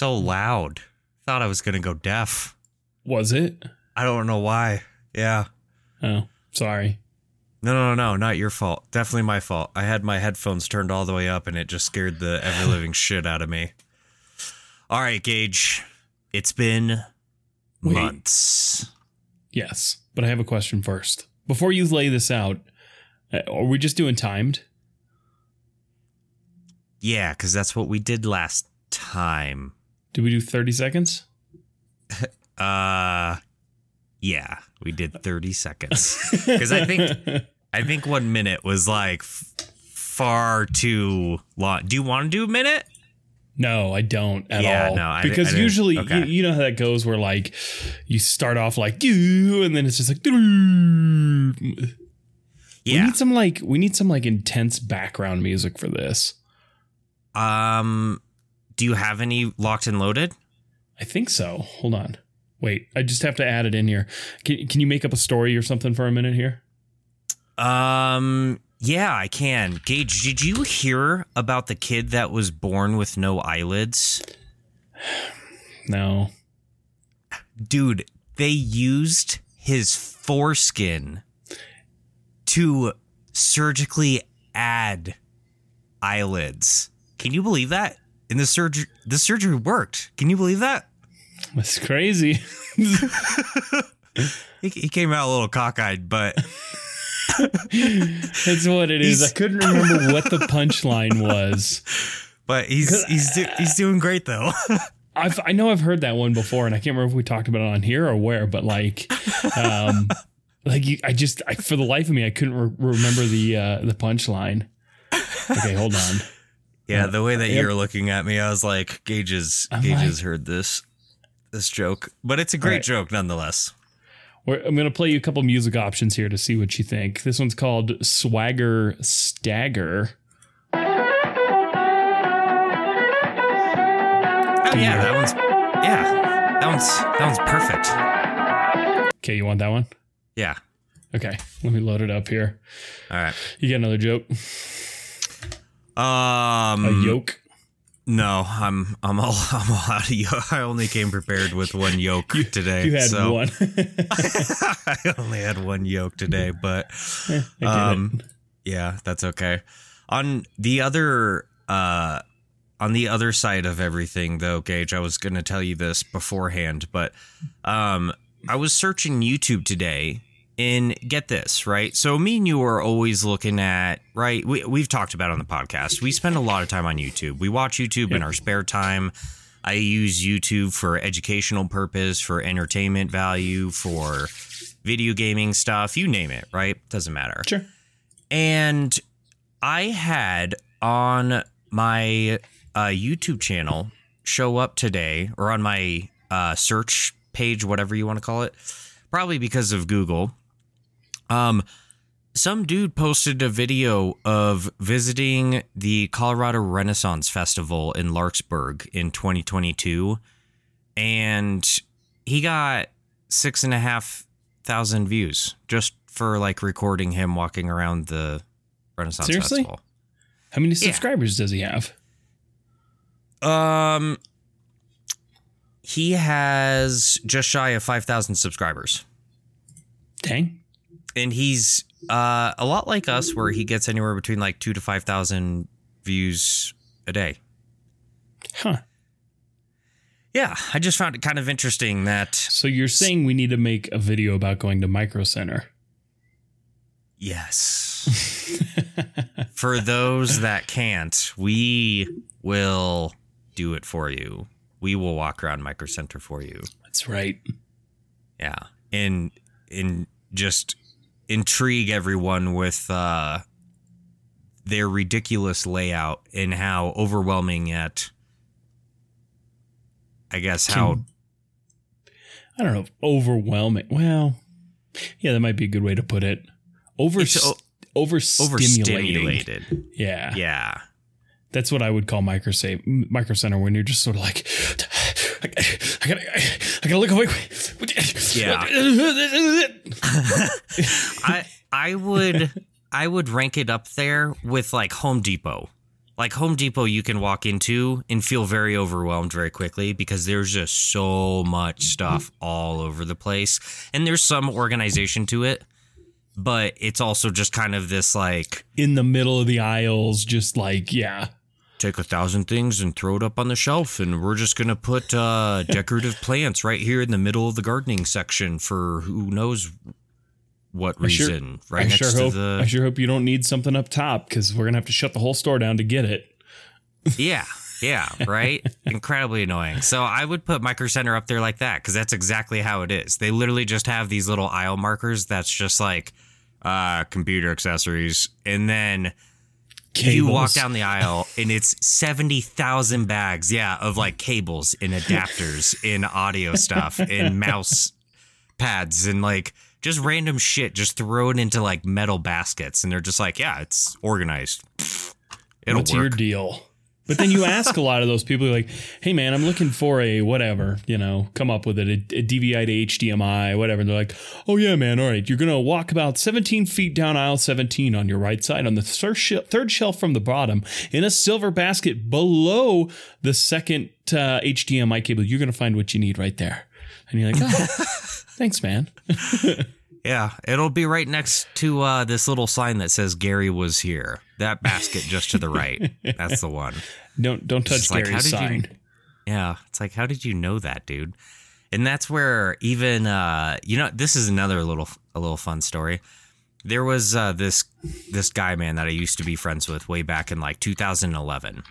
so loud. Thought I was gonna go deaf. Was it? I don't know why. Yeah. Oh, sorry. No, no, no, no, not your fault. Definitely my fault. I had my headphones turned all the way up and it just scared the ever living shit out of me. All right, Gage. It's been Wait. months. Yes, but I have a question first. Before you lay this out, uh, are we just doing timed? Yeah, because that's what we did last time. Did we do 30 seconds? Uh, yeah, we did 30 seconds. Because I think I think one minute was like f- far too long. Do you want to do a minute? No, I don't at Yeah, all. no, I because I usually okay. you, you know how that goes, where like you start off like you, and then it's just like. We Yeah. need some like we need some like intense background music for this. Um, do you have any locked and loaded? I think so. Hold on. Wait, I just have to add it in here. Can can you make up a story or something for a minute here? Um, yeah, I can. Gage, did you hear about the kid that was born with no eyelids? No. Dude, they used his foreskin to surgically add eyelids. Can you believe that? And the surgery the surgery worked. Can you believe that? That's crazy. He, he came out a little cockeyed, but That's what it is. He's- I couldn't remember what the punchline was. but he's he's do, he's doing great though. I've I know I've heard that one before, and I can't remember if we talked about it on here or where, but like, um, like you, I just I, for the life of me, I couldn't re- remember the uh, the punchline. Okay, hold on. Yeah, the way that you're looking at me, I was like, Gage's I'm Gage's heard this this joke, but it's a great Alright. joke nonetheless. We're, I'm gonna play you a couple music options here to see what you think. This one's called Swagger Stagger. Oh yeah, that one's yeah, that one's that one's perfect. Okay, you want that one? Yeah. Okay, let me load it up here. All right. You get another joke? Um. A yoke? No, I'm I'm all I'm all out of yoke. I only came prepared with one yoke today. You had so one. I only had one yoke today, but Um, yeah, that's okay. On the other uh on the other side of everything though, Gage, I was going to tell you this beforehand, but um I was searching YouTube today and get this, right? So me and you are always looking at, right? We we've talked about on the podcast. We spend a lot of time on YouTube. We watch YouTube in our spare time. I use YouTube for educational purpose, for entertainment value, for video gaming stuff, you name it, right? Doesn't matter. Sure. And I had on my uh, YouTube channel show up today, or on my uh, search page, whatever you want to call it, probably because of Google. Um, some dude posted a video of visiting the Colorado Renaissance Festival in Larkspur in 2022, and he got six and a half thousand views just for like recording him walking around the Renaissance Seriously? Festival. How many Yeah. subscribers does he have? Um, he has just shy of five thousand subscribers, Dang. And he's uh a lot like us, where he gets anywhere between like two to five thousand views a day. Huh. Yeah, I just found it kind of interesting that So you're saying we need to make a video about going to Micro Center? yes, for those that can't, we will do it for you. We will walk around Micro Center for you. That's right. Yeah. And and just intrigue everyone with uh their ridiculous layout and how overwhelming yet I guess how Can- I don't know. Overwhelming. Well, yeah, that might be a good way to put it. Over It's o- overstimulated. Yeah, Yeah. That's what I would call micro save, micro center when you're just sort of like, I, I gotta, I, I gotta look away. Yeah. I I would I would rank it up there with like Home Depot. like Home Depot you can walk into and feel very overwhelmed very quickly because there's just so much stuff all over the place and there's some organization to it but it's also just kind of this like In the middle of the aisles, just like, yeah. Take a thousand things and throw it up on the shelf and we're just gonna put uh, decorative plants right here in the middle of the gardening section for who knows what I sure- reason right I next sure to hope the I sure hope you don't need something up top because we're gonna have to shut the whole store down to get it. Yeah, yeah, right. Incredibly annoying. So I would put Micro Center up there like that because that's exactly how it is. They literally just have these little aisle markers that's just like uh computer accessories, and then you walk down the aisle and it's seventy thousand bags, yeah, of like cables and adapters and audio stuff and mouse pads and like just random shit just thrown into like metal baskets. And they're just like yeah it's organized. It'll What's your deal? But then you ask a lot of those people, like, "Hey, man, I'm looking for a whatever, you know, come up with it, a, a DVI to HDMI, whatever." And they're like, "Oh yeah, man, all right, you're gonna walk about 17 feet down aisle 17 on your right side, on the third, shel- third shelf from the bottom, in a silver basket below the second uh, HDMI cable. You're gonna find what you need right there." And you're like, "Oh, thanks, man." Yeah, it'll be right next to uh, this little sign that says Gary was here. That basket just to the right. That's the one. Don't don't touch It's like, how Gary's did you- sign. Yeah, it's like, how did you know that, dude? And that's where even uh, you know, this is another little a little fun story. There was uh, this this guy man that I used to be friends with way back in like 2011.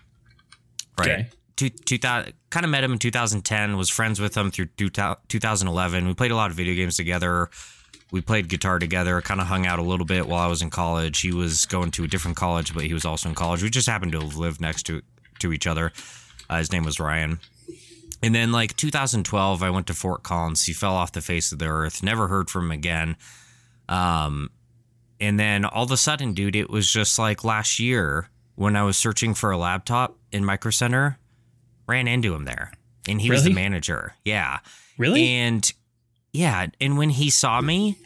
Right. Okay. Two, 2000, kind of met him in 2010. Was friends with him through 2011. We played a lot of video games together. We played guitar together. Kind of hung out a little bit while I was in college. He was going to a different college, but he was also in college. We just happened to have lived next to to each other. Uh, his name was Ryan. And then, like 2012, I went to Fort Collins. He fell off the face of the earth. Never heard from him again. Um, and then all of a sudden, dude, it was just like last year when I was searching for a laptop in Micro Center, ran into him there, and he was the manager. Yeah, Really? and yeah, and when he saw me,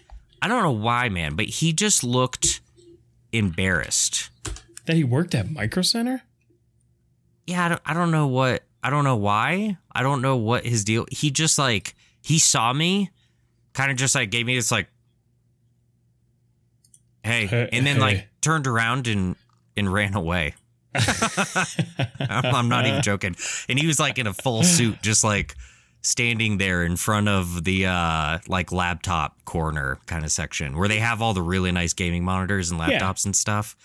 I don't know why, man, but he just looked embarrassed. that he worked at Micro Center? yeah, I don't, I don't know what, I don't know why. I don't know what his deal. He just like, he saw me, kind of just like gave me this like, hey, Hey, and then like turned around and, and ran away. I'm, I'm not even joking. And he was like in a full suit, just like standing there in front of the uh like laptop corner kind of section where they have all the really nice gaming monitors and Yeah. laptops and stuff.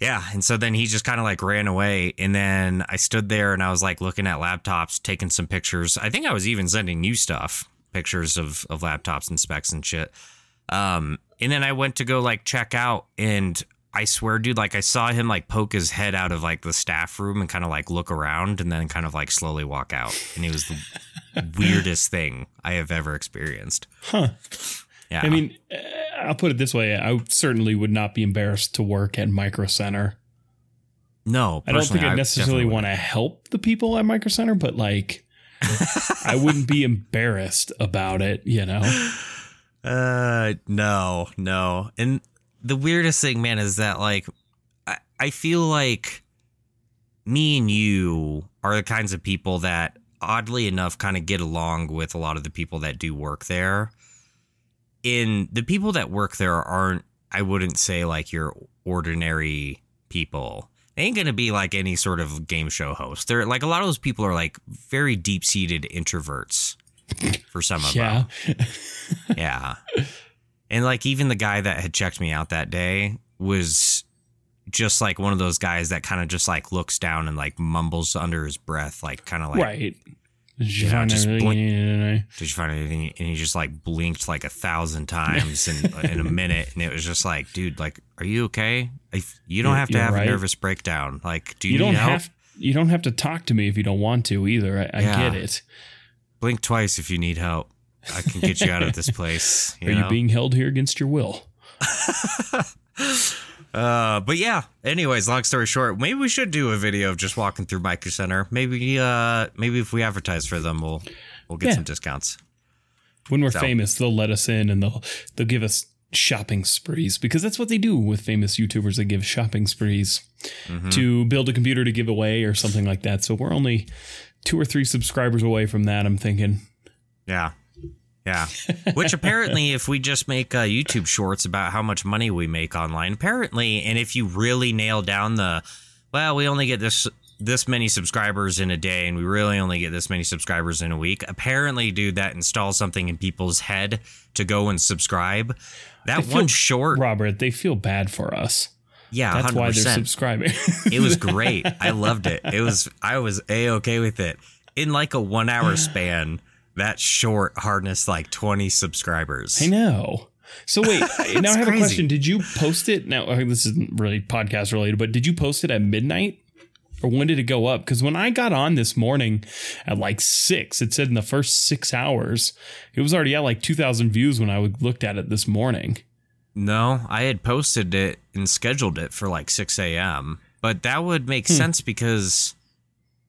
Yeah, and so then he just kind of like ran away, and then I stood there and I was like looking at laptops, taking some pictures. I think I was even sending you stuff, pictures of of laptops and specs and shit. Um, and then I went to go like check out, and I swear, dude, like I saw him like poke his head out of like the staff room and kind of like look around, and then kind of like slowly walk out, and it was the weirdest thing I have ever experienced. Huh. Yeah, I mean, uh, I'll put it this way: I certainly would not be embarrassed to work at Micro Center. no, I don't think I'd necessarily want to help the people at Micro Center, but like, I wouldn't be embarrassed about it. You know? Uh, no, no. And the weirdest thing, man, is that like, I, I feel like me and you are the kinds of people that, oddly enough, kind of get along with a lot of the people that do work there. In the people that work there aren't, I wouldn't say like your ordinary people. They ain't gonna be like any sort of game show host. They're like a lot of those people are like very deep seated introverts. For some of them, Yeah. And like even the guy that had checked me out that day was just like one of those guys that kind of just like looks down and like mumbles under his breath, like kind of like, right. Did you Yeah, find just blink- you know? did you find anything? And he just like blinked like a thousand times in in a minute, and it was just like, dude, like, are you okay? If you don't Yeah, have to you're have right. a nervous breakdown. Like, do you, You don't help? have. You don't have to talk to me if you don't want to either. I, I Yeah. get it. Blink twice if you need help. I can get you out of this place. You Are know? you being held here against your will? Uh, but yeah. Anyways, long story short, maybe we should do a video of just walking through Micro Center. Maybe, uh, maybe if we advertise for them, we'll we'll get Yeah. some discounts. When we're So- famous, they'll let us in and they'll they'll give us shopping sprees because that's what they do with famous YouTubers. They give shopping sprees to build a computer to give away or something like that. So we're only two or three subscribers away from that. I'm thinking. Yeah. Yeah. Which apparently, if we just make uh, YouTube shorts about how much money we make online, apparently, and if you really nail down the, well, we only get this this many subscribers in a day, and we really only get this many subscribers in a week. Apparently, dude, that installs something in people's head to go and subscribe. That They one feel- short, Robert, they feel bad for us. yeah, That's hundred why they're subscribing. It was great. I loved it. It was I was a okay with it. In like a one hour span, that short harnessed like twenty subscribers. I know. So wait, now I have a question. Did you post it? Now this isn't really podcast related, but did you post it at midnight? Or when did it go up? Because when I got on this morning at like six, it said in the first six hours, it was already at like 2,000 views when I looked at it this morning. No, I had posted it and scheduled it for like 6 a.m. But that would make Hmm. sense because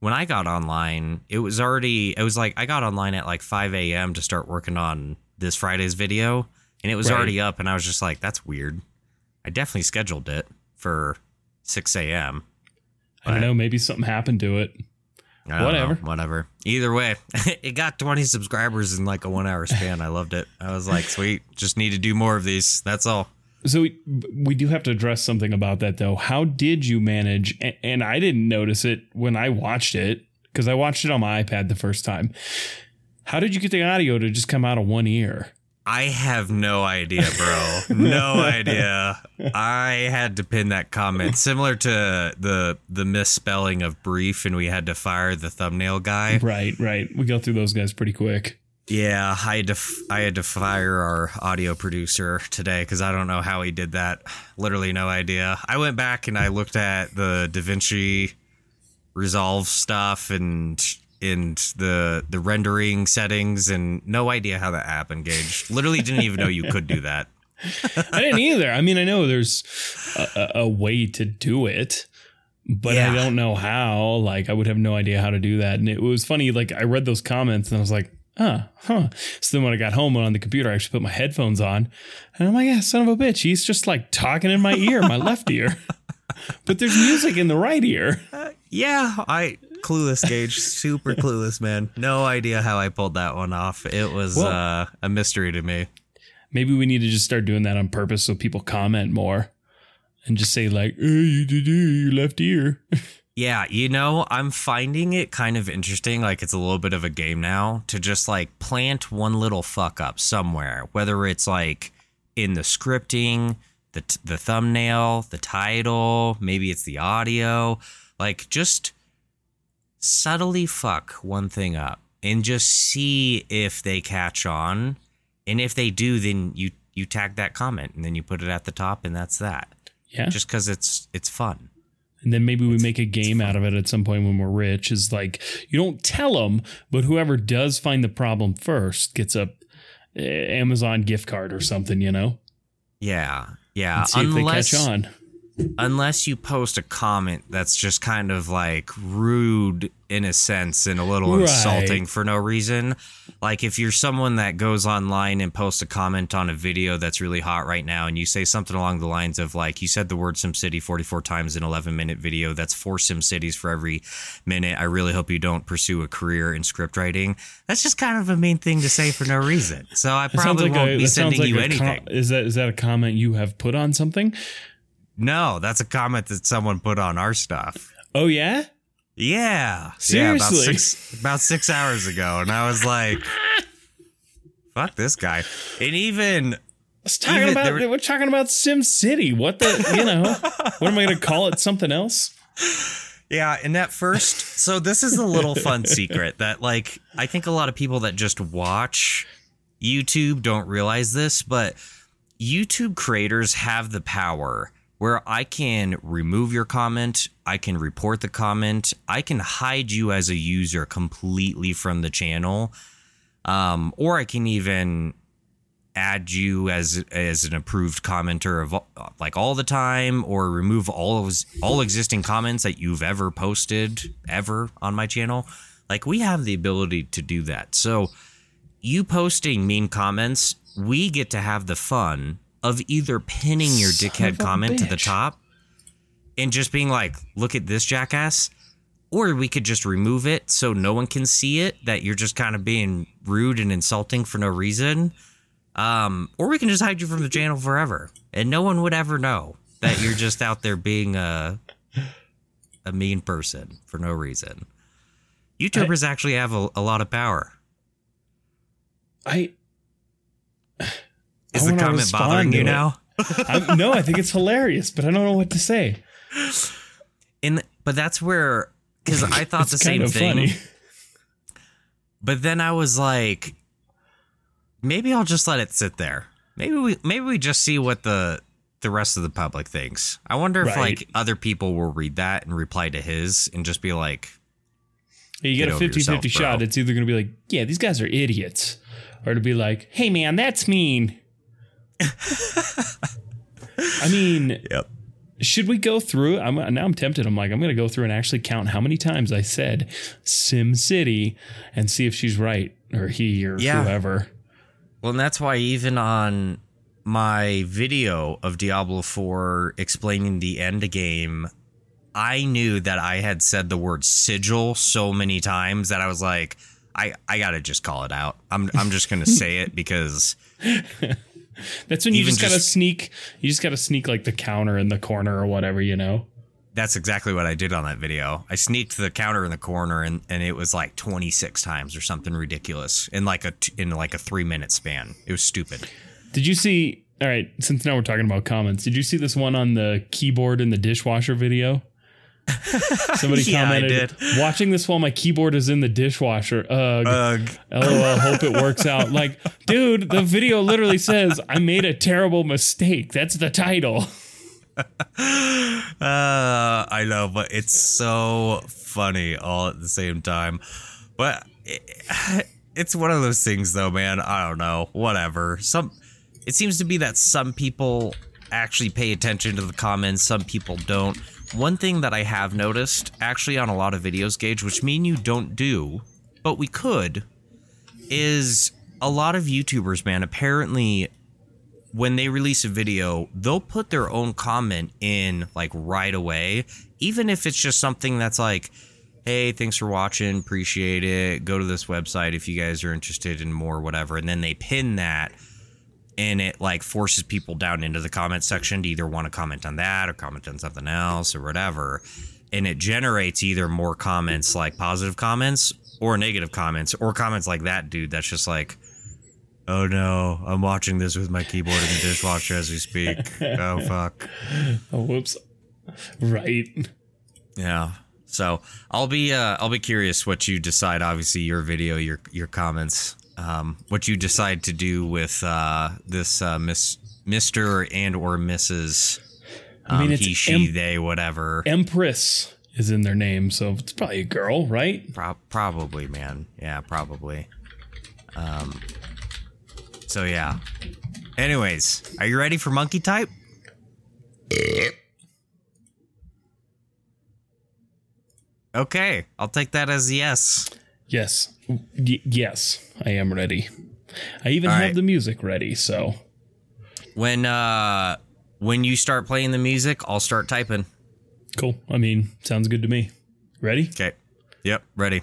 when I got online, it was already, it was like I got online at like 5 a.m. to start working on this Friday's video. And it was Right. already up. And I was just like, that's weird. I definitely scheduled it for 6 a.m. I don't know. Maybe something happened to it. Whatever. know, whatever. Either way, it got 20 subscribers in like a one hour span. I loved it. I was like, sweet. Just need to do more of these. That's all. So we, we do have to address something about that though. How did you manage? And, and I didn't notice it when I watched it because I watched it on my iPad the first time. How did you get the audio to just come out of one ear? I have no idea, bro. no idea. I had to pin that comment similar to the the misspelling of brief and we had to fire the thumbnail guy. Right, right. We go through those guys pretty quick. Yeah, I had to I had to fire our audio producer today cuz I don't know how he did that. Literally no idea. I went back and I looked at the DaVinci Resolve stuff and and the the rendering settings and no idea how that app engaged. Literally didn't even know you could do that. I didn't either. I mean, I know there's a, a, a way to do it, but I don't know how. Like, I would have no idea how to do that. And it was funny. Like, I read those comments and I was like, huh, huh. So then when I got home on the computer, I actually put my headphones on and I'm like, yeah, son of a bitch. He's just like talking in my ear, my left ear. But there's music in the right ear. Yeah, I clueless Gage, super clueless man. No idea how I pulled that one off. It was Well- uh, a mystery to me. Maybe we need to just start doing that on purpose so people comment more and just say, like, hey, you your left ear. Yeah, you know, I'm finding it kind of interesting. Like it's a little bit of a game now to just like plant one little fuck up somewhere, whether it's like in the scripting, the t- the thumbnail, the title, maybe it's the audio. Like just subtly fuck one thing up and just see if they catch on. And if they do, then you you tag that comment and then you put it at the top, and that's that. Yeah. Just because it's it's fun. And then maybe we make a game out of it at some point when we're rich. Is like you don't tell them, but whoever does find the problem first gets a uh, Amazon gift card or something. You know, Yeah, yeah. and see unless if they catch on. Unless you post a comment that's just kind of like rude in a sense and a little Right. insulting for no reason. Like if you're someone that goes online and posts a comment on a video that's really hot right now and you say something along the lines of like you said the word SimCity 44 times in 11 minute video that's four SimCities for every minute. I really hope you don't pursue a career in script writing. That's just kind of a mean thing to say for no reason. So I probably like won't a, be sending like you a com- anything. is that is that a comment you have put on something? No, that's a comment that someone put on our stuff. Oh yeah, Yeah. Seriously? Yeah, about six about six hours ago. And I was like, fuck this guy. And even Let's talking Even about there- we're talking about Sim City. What the you know? what am I going to call it? Something else? yeah, in that first so this is a little fun secret that like I think a lot of people that just watch YouTube don't realize this, but YouTube creators have the power where I can remove your comment, I can report the comment, I can hide you as a user completely from the channel. Um, or I can even add you as as an approved commenter of like all the time or remove all of all existing comments that you've ever posted ever on my channel. Like we have the ability to do that. So you posting mean comments, we get to have the fun of either pinning your Son dickhead comment to the top and just being like, look at this jackass. Or we could just remove it so no one can see it, that you're just kind of being rude and insulting for no reason. Um, or we can just hide you from the channel forever. And no one would ever know that you're just out there being a a mean person for no reason. YouTubers actually have a, a lot of power. I Is oh, I the comment bothering you it. now? No, I think it's hilarious, but I don't know what to say. And but that's where because I thought the same thing. funny. But then I was like, maybe I'll just let it sit there. Maybe we maybe we just see what the the rest of the public thinks. I wonder if like other people will read that and reply to his and just be like, You get, Get a over 50 50 yourself, shot. It's either going to be like, yeah, these guys are idiots, or to be like, hey, man, that's mean. I mean, "Yep, should we go through? I'm now I'm tempted. I'm like, I'm going to go through and actually count how many times I said Sim City and see if she's right or he or Yeah. whoever. Well, and that's why even on my video of Diablo 4 explaining the end game, I knew that I had said the word sigil so many times that I was like, I, I gotta just call it out. I'm I'm just gonna say it because That's when you Even just got to just- sneak. You just got to sneak like the counter in the corner or whatever, you know. that's exactly what I did on that video. I sneaked the counter in the corner and, and it was like 26 times or something ridiculous in like a in like a three minute span. It was stupid. Did you see? All right, since now we're talking about comments, did you see this one on the keyboard in the dishwasher video? Somebody Yeah, commented, "Watching this while my keyboard is in the dishwasher." Ugh. Ugh. LOL. Hope it works out. Like, dude, the video literally says, "I made a terrible mistake." That's the title. Uh, I know, but it's so funny all at the same time. But it, it's one of those things, though, man. I don't know. Whatever. Some. It seems to be that some people actually pay attention to the comments. Some people don't. One thing that I have noticed, actually, on a lot of videos, Gage, which me and you don't do, but we could, is a lot of YouTubers, man. Apparently, when they release a video, they'll put their own comment in like right away, even if it's just something that's like, hey, thanks for watching, appreciate it. Go to this website if you guys are interested in more, whatever. And then they pin that and it like forces people down into the comment section to either want to comment on that or comment on something else or whatever. And it generates either more comments like positive comments or negative comments or comments like that dude that's just like, oh no, I'm watching this with my keyboard in the dishwasher as we speak. oh fuck. Oh, whoops. Right. Yeah. So I'll be uh, I'll be curious what you decide. Obviously, your video, your your comments, um, what you decide to do with uh, this uh, Miss Mister and or Mrs. Um, I mean, it's he, she, em- they, whatever. Empress is in their name, so it's probably a girl, right? Pro- probably, man. Yeah, probably. Um. So yeah. Anyways, are you ready for monkey type? Okay, I'll take that as a yes. Yes. Y- yes, I am ready. I even All have right. the music ready, so When uh when you start playing the music, I'll start typing. cool. I mean, sounds good to me. Ready? Okay. Yep, ready.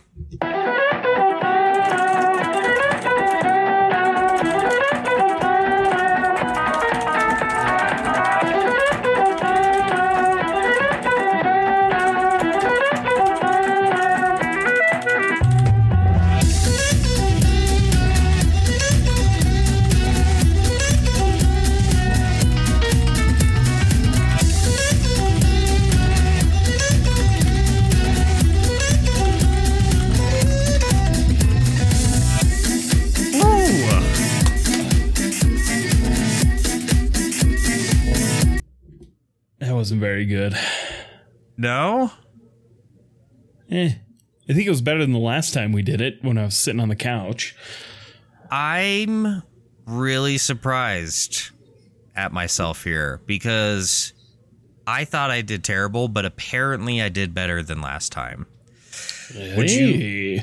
Wasn't very good. No? Eh. I think it was better than the last time we did it when I was sitting on the couch. I'm really surprised at myself here because I thought I did terrible, but apparently I did better than last time. Would you-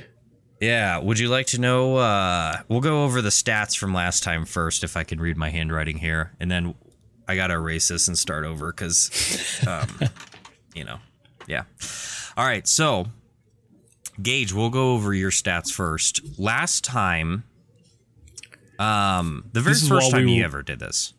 Yeah, would you like to know uh we'll go over the stats from last time first if I can read my handwriting here and then I gotta erase this and start over because, um, you know, yeah. All right, so Gage, we'll go over your stats first. Last time, um, the very first time we you were- ever did this.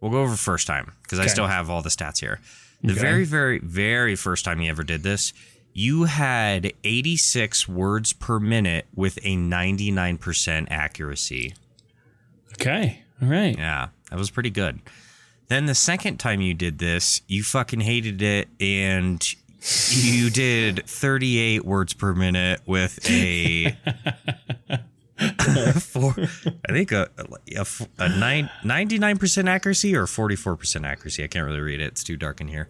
We'll go over first time because I still have all the stats here. The Okay. very, very, very first time you ever did this, you had 86 words per minute with a 99% accuracy. Okay. All right. Yeah, that was pretty good. Then the second time you did this, you fucking hated it and you did 38 words per minute with a four, I think a, a, a nine, 99% accuracy or 44% accuracy. I can't really read it. It's too dark in here.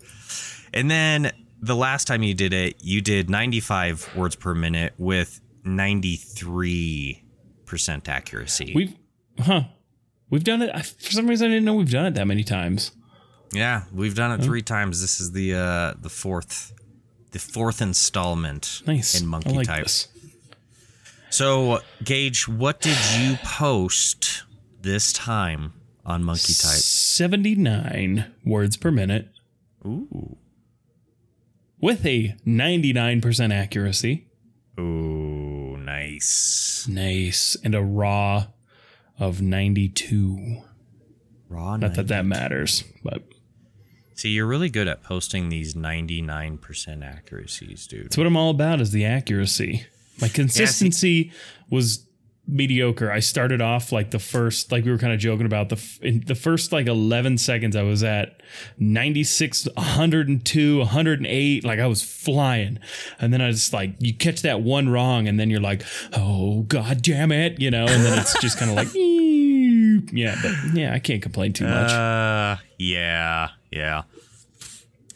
And then the last time you did it, you did 95 words per minute with 93% accuracy. We've, huh? We've done it. For some reason, I didn't know we've done it that many times. Yeah, we've done it three times. This is the uh the fourth the fourth installment Nice. in Monkey I like Type. this. So, Gage, what did you post this time on Monkey Type? 79 words per minute Ooh. with a 99% accuracy. Ooh, nice. Nice. And a raw of 92. Raw Not that 90. that matters, but See, you're really good at posting these 99% accuracies, dude. That's what I'm all about is the accuracy. My consistency was mediocre. I started off like the first, like we were kind of joking about the f- in the first like 11 seconds. I was at 96, 102, 108. Like I was flying, and then I just like you catch that one wrong, and then you're like, oh god damn it, you know. And then it's just kind of like, yeah, but yeah, I can't complain too much. Uh, yeah, yeah.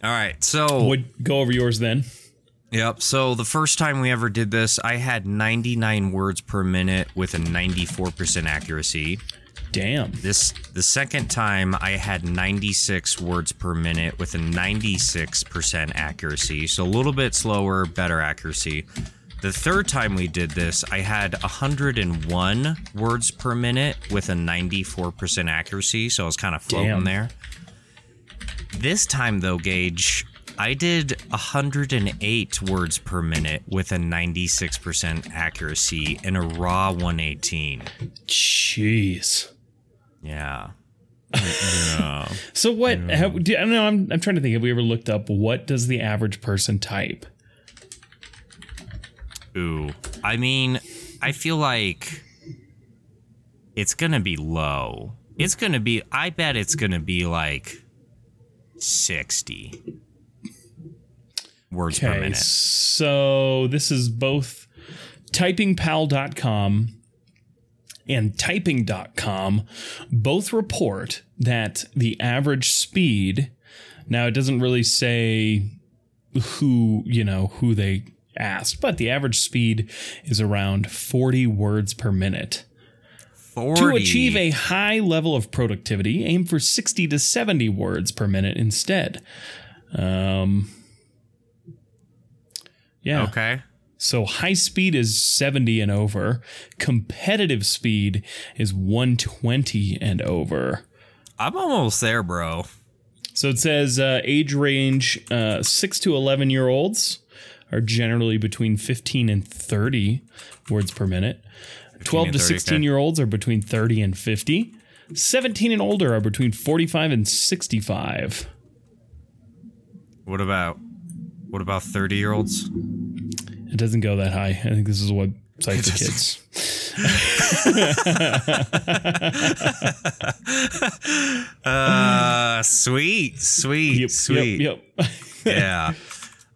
All right, so Would go over yours then. Yep. So the first time we ever did this, I had 99 words per minute with a 94% accuracy. Damn. This the second time I had 96 words per minute with a 96% accuracy. So a little bit slower, better accuracy. The third time we did this, I had 101 words per minute with a 94% accuracy. So I was kind of floating Damn. there. This time, though, Gage, I did 108 words per minute with a 96% accuracy in a raw 118. Jeez. Yeah. yeah. So what? How, do, I don't know. I'm, I'm trying to think. Have we ever looked up what does the average person type? Ooh. I mean, I feel like it's going to be low. It's going to be, I bet it's going to be like 60 words per Okay, minute. so this is both typingpal.com and typing.com both report that the average speed now it doesn't really say who, you know, who they asked, but the average speed is around 40 words per minute. 40. To achieve a high level of productivity, aim for 60 to 70 words per minute instead. Um, yeah. Okay. So high speed is 70 and over. Competitive speed is 120 and over. I'm almost there, bro. So it says uh, age range uh, 6 to 11 year olds are generally between 15 and 30 words per minute. 12 to 16 okay. year olds are between 30 and 50. 17 and older are between 45 and 65. What about what about 30 year olds? It doesn't go that high. I think this is what site for kids. Uh, sweet, sweet, Yep, sweet. Yep, yep. Yeah.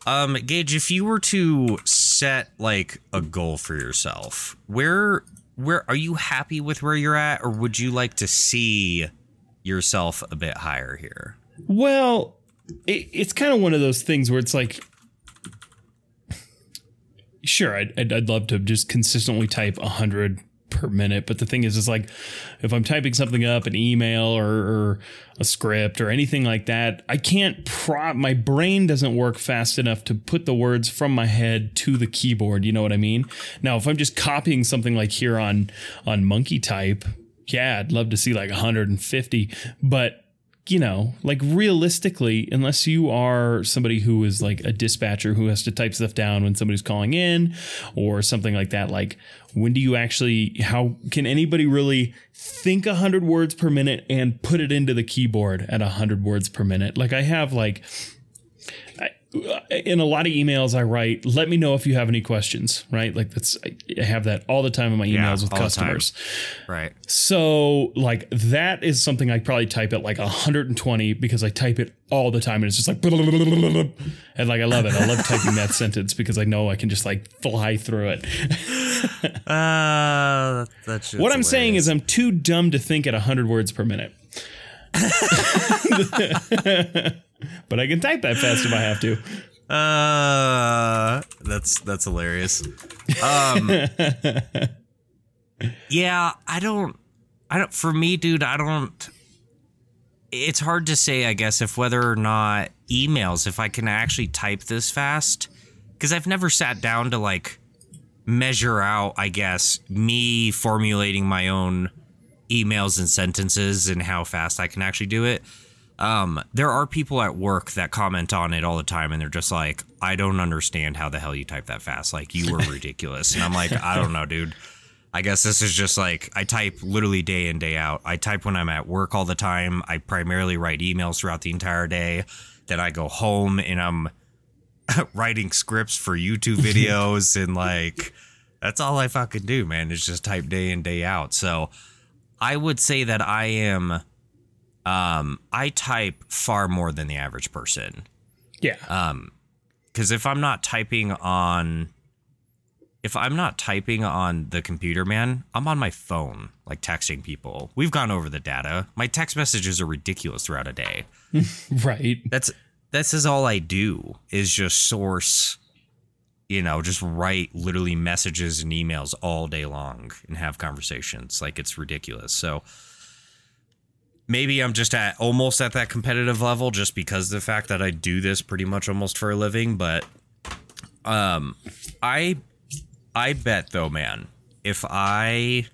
Um, Gage, if you were to set like a goal for yourself, where where are you happy with where you're at, or would you like to see yourself a bit higher here? Well, it, it's kind of one of those things where it's like, sure, I'd, I'd, I'd love to just consistently type 100 per minute. But the thing is, is like, if I'm typing something up, an email or, or a script or anything like that, I can't pro, my brain doesn't work fast enough to put the words from my head to the keyboard. You know what I mean? Now, if I'm just copying something like here on, on Monkey Type, yeah, I'd love to see like 150, but you know, like realistically, unless you are somebody who is like a dispatcher who has to type stuff down when somebody's calling in or something like that, like when do you actually, how can anybody really think 100 words per minute and put it into the keyboard at 100 words per minute? Like I have like, in a lot of emails I write, let me know if you have any questions, right? Like that's I have that all the time in my emails Yeah, with customers. Right. So like that is something I probably type at like 120 because I type it all the time and it's just like and like I love it. I love typing that sentence because I know I can just like fly through it. Uh, that's just what I'm saying is I'm too dumb to think at 100 words per minute. But I can type that fast if I have to. Uh, that's that's hilarious. Um, yeah, I don't, I don't. For me, dude, I don't. It's hard to say, I guess, if whether or not emails, if I can actually type this fast, because I've never sat down to like measure out, I guess, me formulating my own emails and sentences and how fast I can actually do it. Um, there are people at work that comment on it all the time, and they're just like, "I don't understand how the hell you type that fast. Like, you were ridiculous." and I'm like, "I don't know, dude. I guess this is just like I type literally day in day out. I type when I'm at work all the time. I primarily write emails throughout the entire day. Then I go home and I'm writing scripts for YouTube videos and like that's all I fucking do, man. Is just type day in day out. So I would say that I am um I type far more than the average person. Yeah. Um, Cuz if I'm not typing on if I'm not typing on the computer, man, I'm on my phone like texting people. We've gone over the data. My text messages are ridiculous throughout a day. right. That's this is all I do is just source you know, just write literally messages and emails all day long and have conversations. Like it's ridiculous. So maybe I'm just at almost at that competitive level just because of the fact that I do this pretty much almost for a living, but um I I bet though, man, if I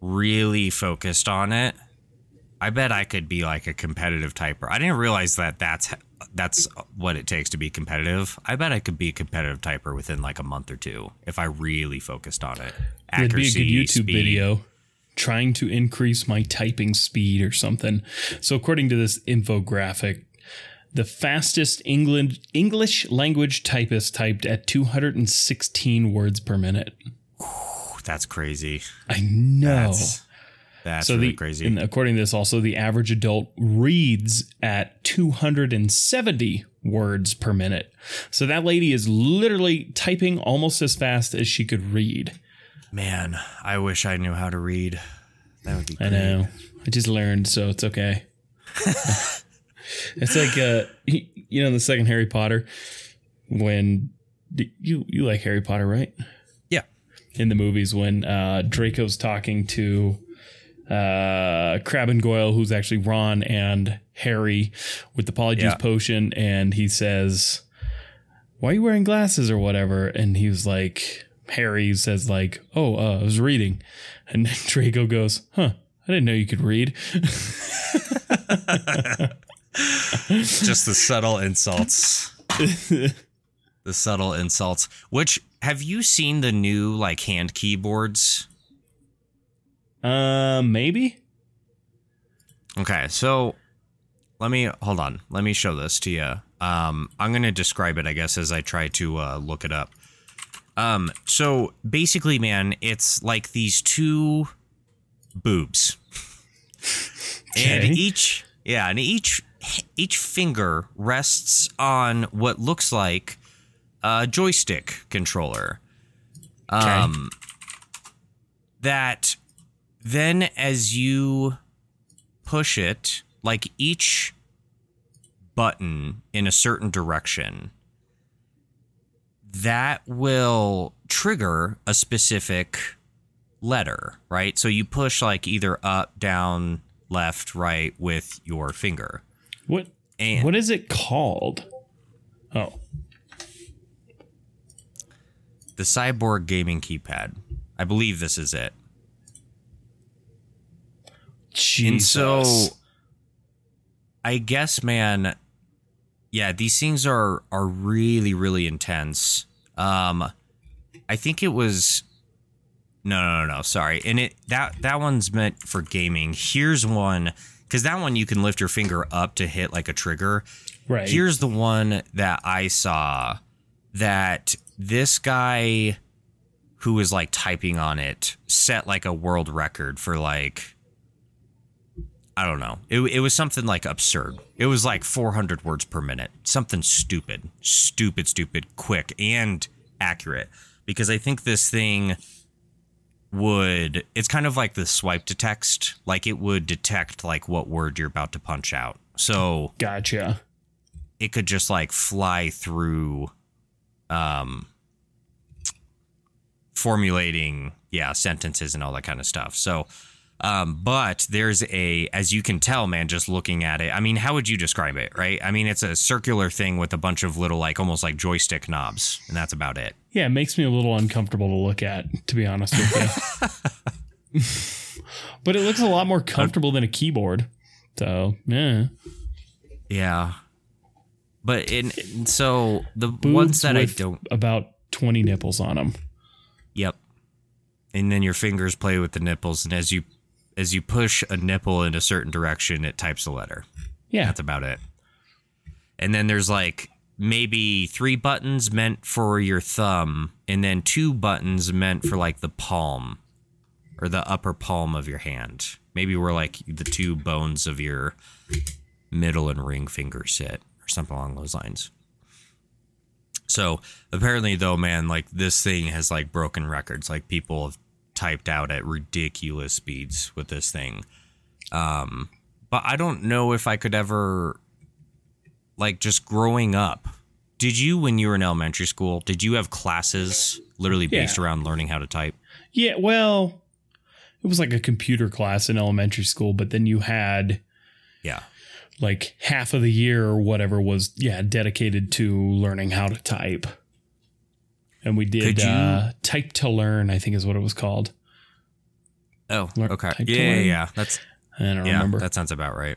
really focused on it, I bet I could be like a competitive typer. I didn't realize that that's that's what it takes to be competitive. I bet I could be a competitive typer within like a month or two if I really focused on it. It'd be a good Accuracy, YouTube speed. video trying to increase my typing speed or something. So according to this infographic, the fastest England English language typist typed at 216 words per minute. That's crazy. I know. That's that's so really the crazy. and according to this, also the average adult reads at 270 words per minute. So that lady is literally typing almost as fast as she could read. Man, I wish I knew how to read. That would be I know. I just learned, so it's okay. it's like uh, you know, in the second Harry Potter, when you you like Harry Potter, right? Yeah. In the movies, when uh, Draco's talking to uh, Crabbe and Goyle, who's actually Ron and Harry with the Polyjuice Yeah. potion, and he says, "Why are you wearing glasses or whatever?" And he was like, Harry says like, "Oh, uh, I was reading," and then Draco goes, "Huh." I didn't know you could read. Just the subtle insults. the subtle insults. Which have you seen the new like hand keyboards? Uh, maybe. Okay, so let me hold on. Let me show this to you. Um, I'm gonna describe it, I guess, as I try to uh, look it up. Um, so basically, man, it's like these two boobs, and each yeah, and each each finger rests on what looks like a joystick controller. Um, that then as you push it, like each button in a certain direction, that will trigger a specific letter, right? So you push like either up, down, left, right with your finger. What? And What is it called? Oh, the Cyborg gaming keypad. I believe this is it. Jesus. And so I guess man, yeah, these things are are really really intense. Um I think it was no, no, no, no, sorry. And it that that one's meant for gaming. Here's one cuz that one you can lift your finger up to hit like a trigger. right. Here's the one that I saw that this guy who was like typing on it set like a world record for like I don't know. It, it was something like absurd. It was like 400 words per minute. Something stupid, stupid, stupid, quick and accurate. Because I think this thing would it's kind of like the swipe to text like it would detect like what word you're about to punch out so gotcha. it could just like fly through um formulating yeah sentences and all that kind of stuff so um but there's a as you can tell man just looking at it i mean how would you describe it right i mean it's a circular thing with a bunch of little like almost like joystick knobs and that's about it Yeah, it makes me a little uncomfortable to look at, to be honest with you. but it looks a lot more comfortable than a keyboard. So, yeah. yeah but in so the Boobs ones that i don't about 20 nipples on them. Yep. And then your fingers play with the nipples, and as you as you push a nipple in a certain direction, it types a letter. Yeah. That's about it. And then there's like maybe three buttons meant for your thumb, and then two buttons meant for like the palm or the upper palm of your hand. Maybe where like the two bones of your middle and ring finger sit, or something along those lines. So apparently, though, man, like this thing has like broken records. Like people have typed out at ridiculous speeds with this thing. Um, but I don't know if I could ever, like, just growing up. Did you, when you were in elementary school, did you have classes literally based Yeah. around learning how to type? Yeah, well, it was like a computer class in elementary school, but then you had Yeah. like half of the year or whatever was yeah dedicated to learning how to type and we did uh, type to learn i think is what it was called Oh, okay. type to Yeah, yeah, yeah. That's i don't yeah. remember That sounds about right.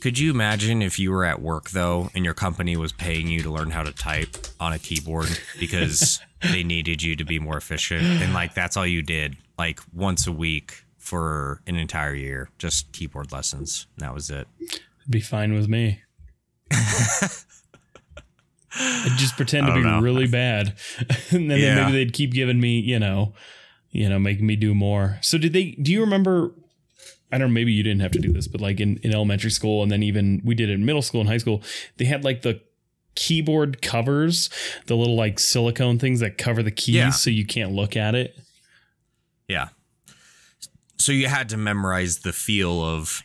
Could you imagine if you were at work though, and your company was paying you to learn how to type on a keyboard because they needed you to be more efficient, and like that's all you did, like once a week for an entire year, just keyboard lessons. And that was it. it'd be fine with me i'd just pretend to be know. really bad and then Yeah. maybe they'd keep giving me you know you know making me do more so did they do you remember I don't know, maybe you didn't have to do this, but like in, in elementary school and then even we did it in middle school and high school, they had like the keyboard covers, the little like silicone things that cover the keys Yeah. so you can't look at it. Yeah. So you had to memorize the feel of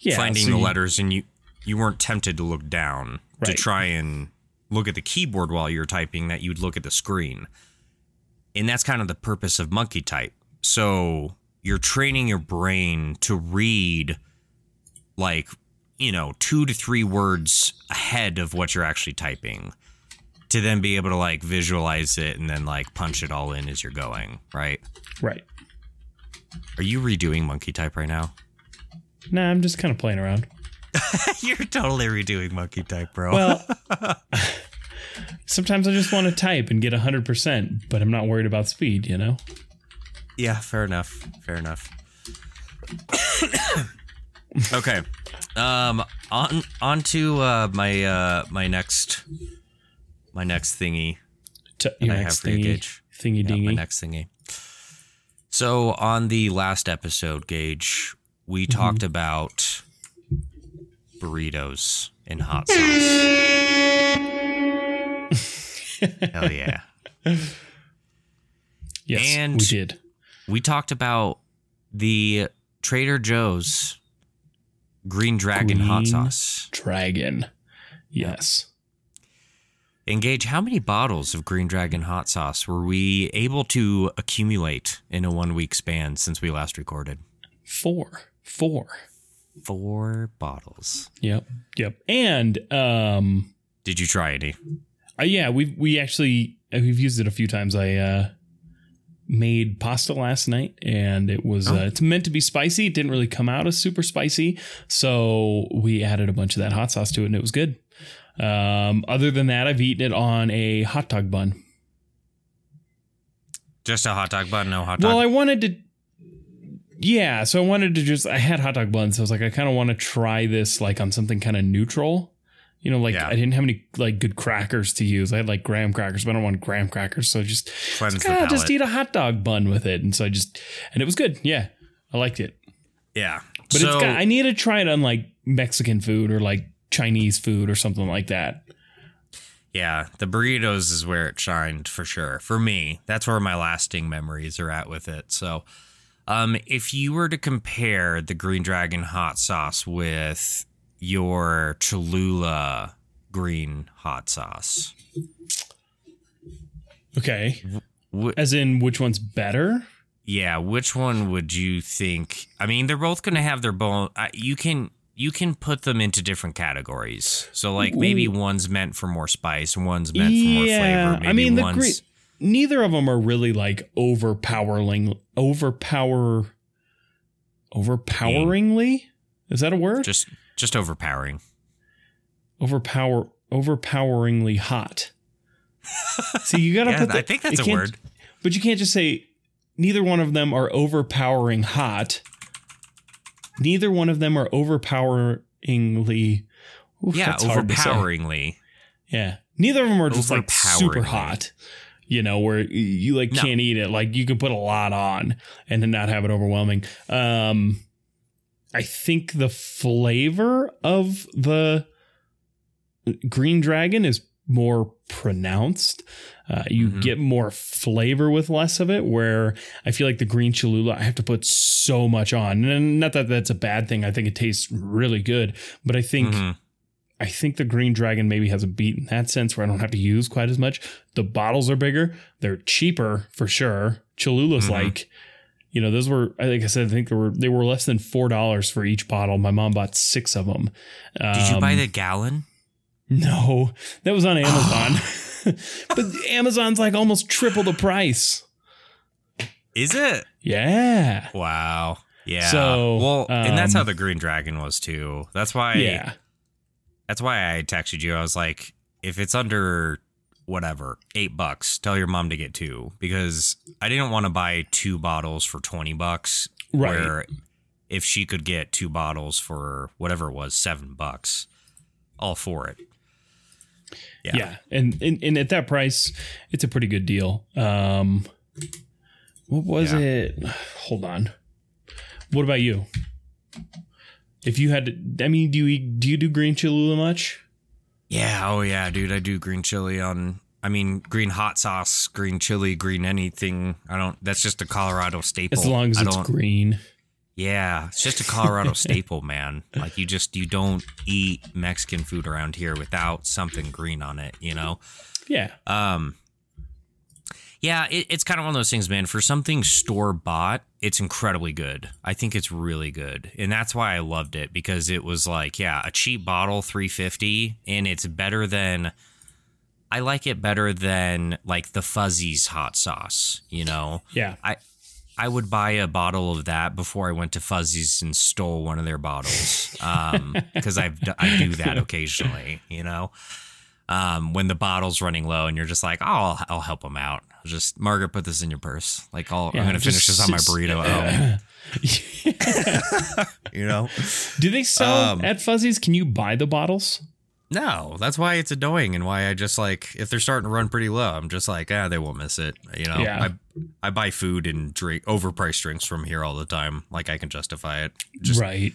Yeah. finding so the you- letters, and you you weren't tempted to look down to try and look at the keyboard while you're typing. That you'd look at the screen, and that's kind of the purpose of Monkeytype. So you're training your brain to read, like you know, two to three words ahead of what you're actually typing. To then be able to like visualize it and then like punch it all in as you're going, right? Right. Are you redoing Monkeytype right now? Nah, I'm just kind of playing around. You're totally redoing Monkeytype, bro. Well, sometimes I just want to type and get 100%, but I'm not worried about speed, you know? yeah, fair enough. Fair enough. okay. Um on on to uh my uh my next my next thingy T- your I next thingy, Gage. thingy Yeah, my next thingy. So on the last episode, Gage, we Mm-hmm. talked about burritos and hot sauce. Hell yeah. yes, and- we did. we talked about the Trader Joe's Green Dragon hot sauce. Dragon. Yes. And Gage, how many bottles of Green Dragon hot sauce were we able to accumulate in a one week span since we last recorded? Four. Four. Four bottles. Yep. Yep. And um Did you try any? uh, yeah, we we actually uh, we've used it a few times. I uh made pasta last night, and it was Oh. uh, it's meant to be spicy. It didn't really come out as super spicy, so we added a bunch of that hot sauce to it, and it was good. Um, other than that, I've eaten it on a hot dog bun. Just a hot dog bun, no hot dog. Well, I wanted to. Yeah, so I wanted to just. I had hot dog buns. So I was like, I kind of want to try this like on something kind of neutral. You know, like Yeah. I didn't have any like good crackers to use. I had like graham crackers, but I don't want graham crackers. So I just Cleanse like, "Ah, just eat a hot dog bun with it. And so I just and it was good. Yeah, I liked it. yeah. But so, it's got, I need to try it on like Mexican food or like Chinese food or something like that. yeah, the burritos is where it shined for sure. For me, that's where my lasting memories are at with it. So, um, if you were to compare the Green Dragon hot sauce with your Cholula green hot sauce, Okay, as in which one's better? yeah, which one would you think? I mean, they're both going to have their bone. I You can you can put them into different categories. So, like maybe one's meant for more spice, one's meant for more flavor. Maybe I mean the one's green. Neither of them are really like overpowering, overpower, overpoweringly. Is that a word? just just overpowering. Overpower, overpoweringly hot. See, you gotta Yeah, put. The, I think that's a word. But you can't just say neither one of them are overpowering hot. Neither one of them are overpoweringly. Oof, Yeah, that's hard to say. overpoweringly. Yeah. Neither of them are just like super hot. You know, where you like No. can't eat it. Like you can put a lot on and then not have it overwhelming. Um I think the flavor of the green dragon is more pronounced. Uh, you Mhm. get more flavor with less of it. Where I feel like the green Cholula, I have to put so much on, and not that that's a bad thing. I think it tastes really good, but I think Mhm. I think the Green Dragon maybe has a beat in that sense where I don't have to use quite as much. The bottles are bigger. They're cheaper for sure. Cholula's Mhm. like, you know, those were, I think I said, I think they were, they were less than $4 for each bottle. My mom bought six of them. Did you buy Um, the gallon? No, that was on Amazon. but Amazon's like almost triple the price. Is it? Yeah. Wow. Yeah. So, well, and that's um, how the Green Dragon was too. That's why. Yeah. That's why I texted you. I was like, if it's under whatever eight bucks, tell your mom to get two because I didn't want to buy two bottles for twenty bucks. Right. Where if she could get two bottles for whatever it was, seven bucks, all for it. Yeah. Yeah. And, and and at that price, it's a pretty good deal. Um what was Yeah. it? Hold on. What about you? If you had to I mean, do you eat, do you do green Cholula much? Yeah, oh yeah, dude. I do green chili on. I mean, green hot sauce, green chili, green anything. I don't. That's just a Colorado staple. As long as I it's green. Yeah, it's just a Colorado staple, man. Like you just you don't eat Mexican food around here without something green on it. You know. Yeah. Um. Yeah, it, it's kind of one of those things, man. For something store bought, it's incredibly good. I think it's really good, and that's why I loved it because it was like, yeah, a cheap bottle, three fifty, and it's better than. I like it better than like the Fuzzies hot sauce. You know, Yeah. I I would buy a bottle of that before I went to Fuzzies and stole one of their bottles, um, because I I do that occasionally. You know, um, when the bottle's running low and you're just like, oh, I'll, I'll help them out. Just Margaret, put this in your purse. Like, I'll, Yeah, I'm gonna just finish this on my burrito at home. You know, do they sell Um, at Fuzzies? Can you buy the bottles? no, that's why it's annoying and why I just like if they're starting to run pretty low, I'm just like, ah, they won't miss it. You know, Yeah. I I buy food and drink overpriced drinks from here all the time. Like I can justify it. Just right.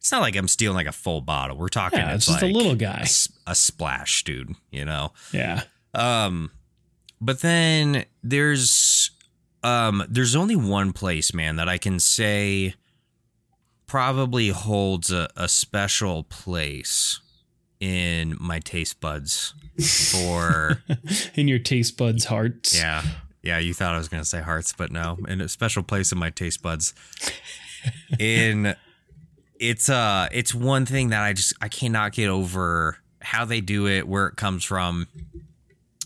It's not like I'm stealing like a full bottle. We're talking Yeah, it's, it's just a little guy. a splash, dude, you know. Yeah. Um but then there's um there's only one place, man, that I can say probably holds a, a special place in my taste buds for In your taste buds' hearts. yeah. Yeah, you thought I was going to say hearts, but no. In a special place in my taste buds. in it's uh it's one thing that I just I cannot get over how they do it, where it comes from.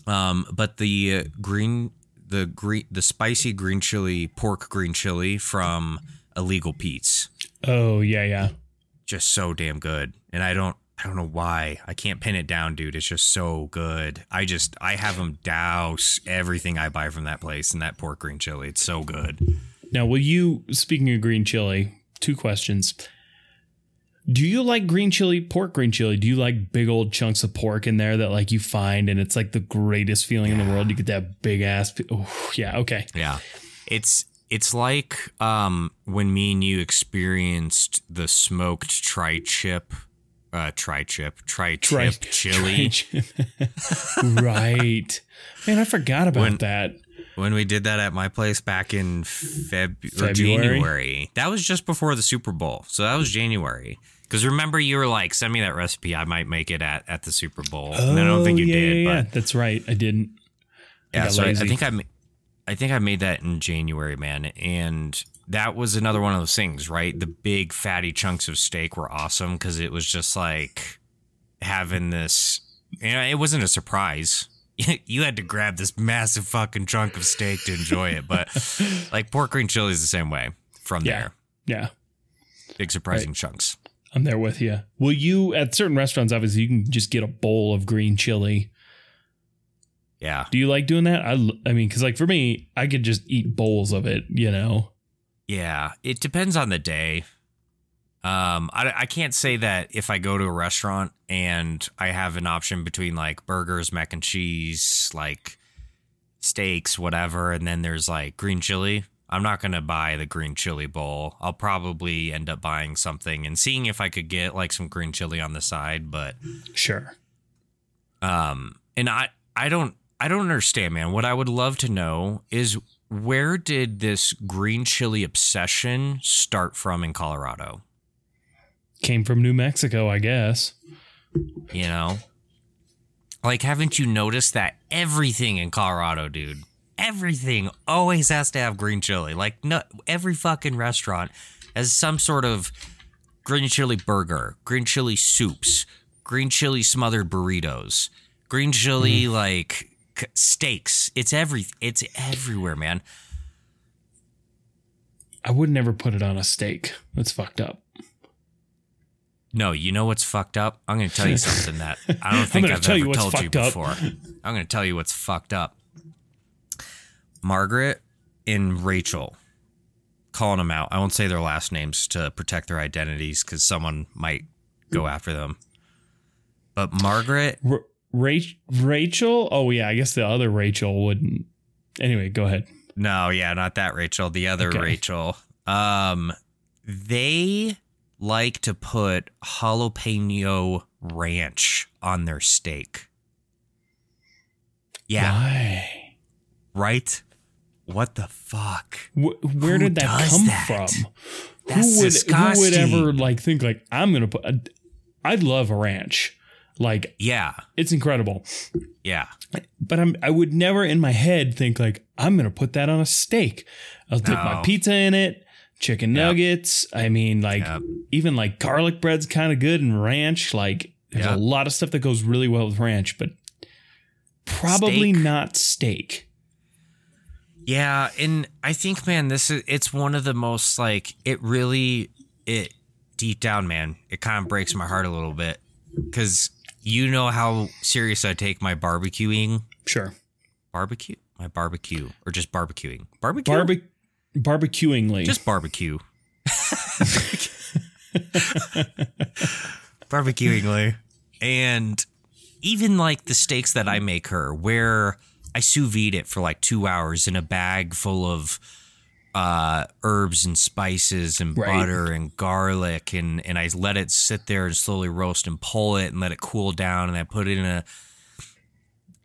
Um but the uh, green the green the spicy green chili pork green chili from Illegal Pete's. Oh yeah, yeah. Just so damn good. And I don't I don't know why. I can't pin it down, dude. It's just so good. I just I have them douse everything I buy from that place and that pork green chili. It's so good. Now, will you? Speaking of green chili, two questions. Do you like green chili, pork green chili? Do you like big old chunks of pork in there that like you find and it's like the greatest feeling in the world? You get that big ass. Oh, yeah. Okay. Yeah. It's it's like um when me and you experienced the smoked tri-tip uh tri-tip tri chip chili tri- right. Man, I forgot about When- that. when we did that at my place back in Feb or February? January. That was just before the Super Bowl. So that was January. Because remember, you were like, "Send me that recipe. I might make it at, at the Super Bowl." and I don't think oh, you Oh, yeah, did, yeah, but. That's right. I didn't. I yeah, so I, I think I, ma- I think I made that in January, man, and that was another one of those things, right? The big fatty chunks of steak were awesome because it was just like having this. You know, it wasn't a surprise. You had to grab this massive fucking chunk of steak to enjoy it, but like pork green chili is the same way. From Yeah. there, Yeah. big surprising chunks. I'm there with you. Will you at certain restaurants? Obviously, you can just get a bowl of green chili. Yeah, Do you like doing that? I I mean, because like for me, I could just eat bowls of it. You know. Yeah, it depends on the day. Um, I, I can't say that if I go to a restaurant and I have an option between like burgers, mac and cheese, like steaks, whatever, and then there's like green chili. I'm not gonna buy the green chili bowl. I'll probably end up buying something and seeing if I could get like some green chili on the side. But Sure. um, and I I don't I don't understand, man. What I would love to know is where did this green chili obsession start from in Colorado? Came from New Mexico, I guess. You know, like haven't you noticed that everything in Colorado, dude, everything always has to have green chili. Like no, every fucking restaurant has some sort of green chili burger, green chili soups, green chili smothered burritos, green chili mm. like c- steaks. It's every it's everywhere, man. I would never put it on a steak. That's fucked up. No, you know what's fucked up? I'm going to tell you something that I don't think I've tell ever told you up. before. I'm going to tell you what's fucked up. Margaret and Rachel calling them out. I won't say their last names to protect their identities because someone might go after them. But Margaret, R- Rach- Rachel? Oh yeah, I guess the other Rachel wouldn't. Anyway, go ahead. no, yeah, not that Rachel, the other Okay. Rachel. Um, they like to put jalapeno ranch on their steak. Yeah. Why? right? What the fuck? Wh- where Who did that come that? from? That's who would who would ever like think like I'm gonna put? A, I'd love a ranch. Like Yeah, it's incredible, yeah, but I'm I would never in my head think like I'm gonna put that on a steak. I'll dip my pizza in it, chicken Yep. nuggets. I mean, like Yep. even like garlic bread's kind of good and ranch. Like there's Yep. a lot of stuff that goes really well with ranch, but probably Steak. not steak. Yeah. And I think, man, this is it's one of the most like it really it deep down, man. It kind of breaks my heart a little bit because you know how serious I take my barbecuing. Sure, Barbecue, my barbecue, or just barbecuing. Barbecue, Barbe- barbecuingly. just barbecue. Barbecuingly. And even like the steaks that I make her, where I sous vide it for like two hours in a bag full of uh, herbs and spices and Right. butter and garlic, and and I let it sit there and slowly roast and pull it and let it cool down, and I put it in a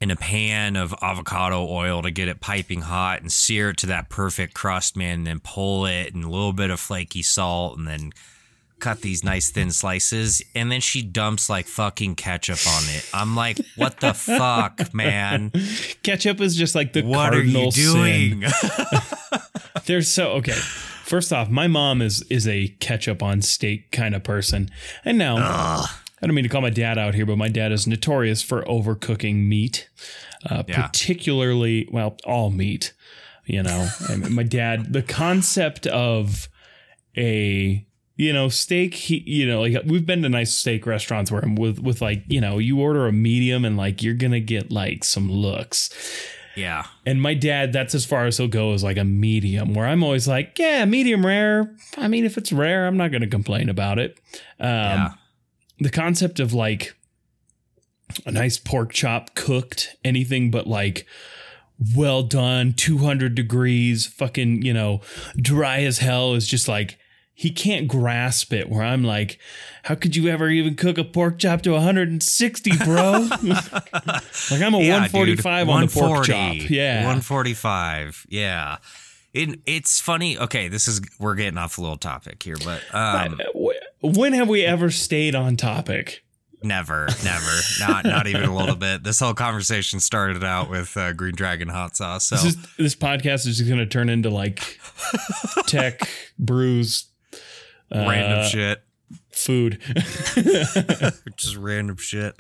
in a pan of avocado oil to get it piping hot and sear it to that perfect crust, man, and then pull it and a little bit of flaky salt and then cut these nice thin slices. And then she dumps like fucking ketchup on it. I'm like, what the fuck, man? Ketchup is just like the What are cardinal you sin. doing? There's so okay. First off, my mom is is a ketchup on steak kind of person, and now I don't mean to call my dad out here, but my dad is notorious for overcooking meat, uh, Yeah. particularly, well, all meat. You know, I mean, my dad, the concept of a you know steak he you know like we've been to nice steak restaurants where I'm with with like you know you order a medium and like you're gonna get like some looks Yeah. and my dad that's as far as he'll go as like a medium where i'm always like yeah medium rare i mean if it's rare i'm not gonna complain about it um Yeah. the concept of like a nice pork chop cooked anything but like well done 200 degrees fucking you know dry as hell is just like he can't grasp it where i'm like how could you ever even cook a pork chop to 160 bro like i'm a Yeah, 145 dude. on the pork chop yeah 145. Yeah. It, it's funny. Okay, this is we're getting off a little topic here, but um, when have we ever stayed on topic never, never, not not even a little bit. This whole conversation started out with uh, Green Dragon hot sauce. So This is this podcast is just going to turn into like tech brews, uh, random shit. food. just random shit.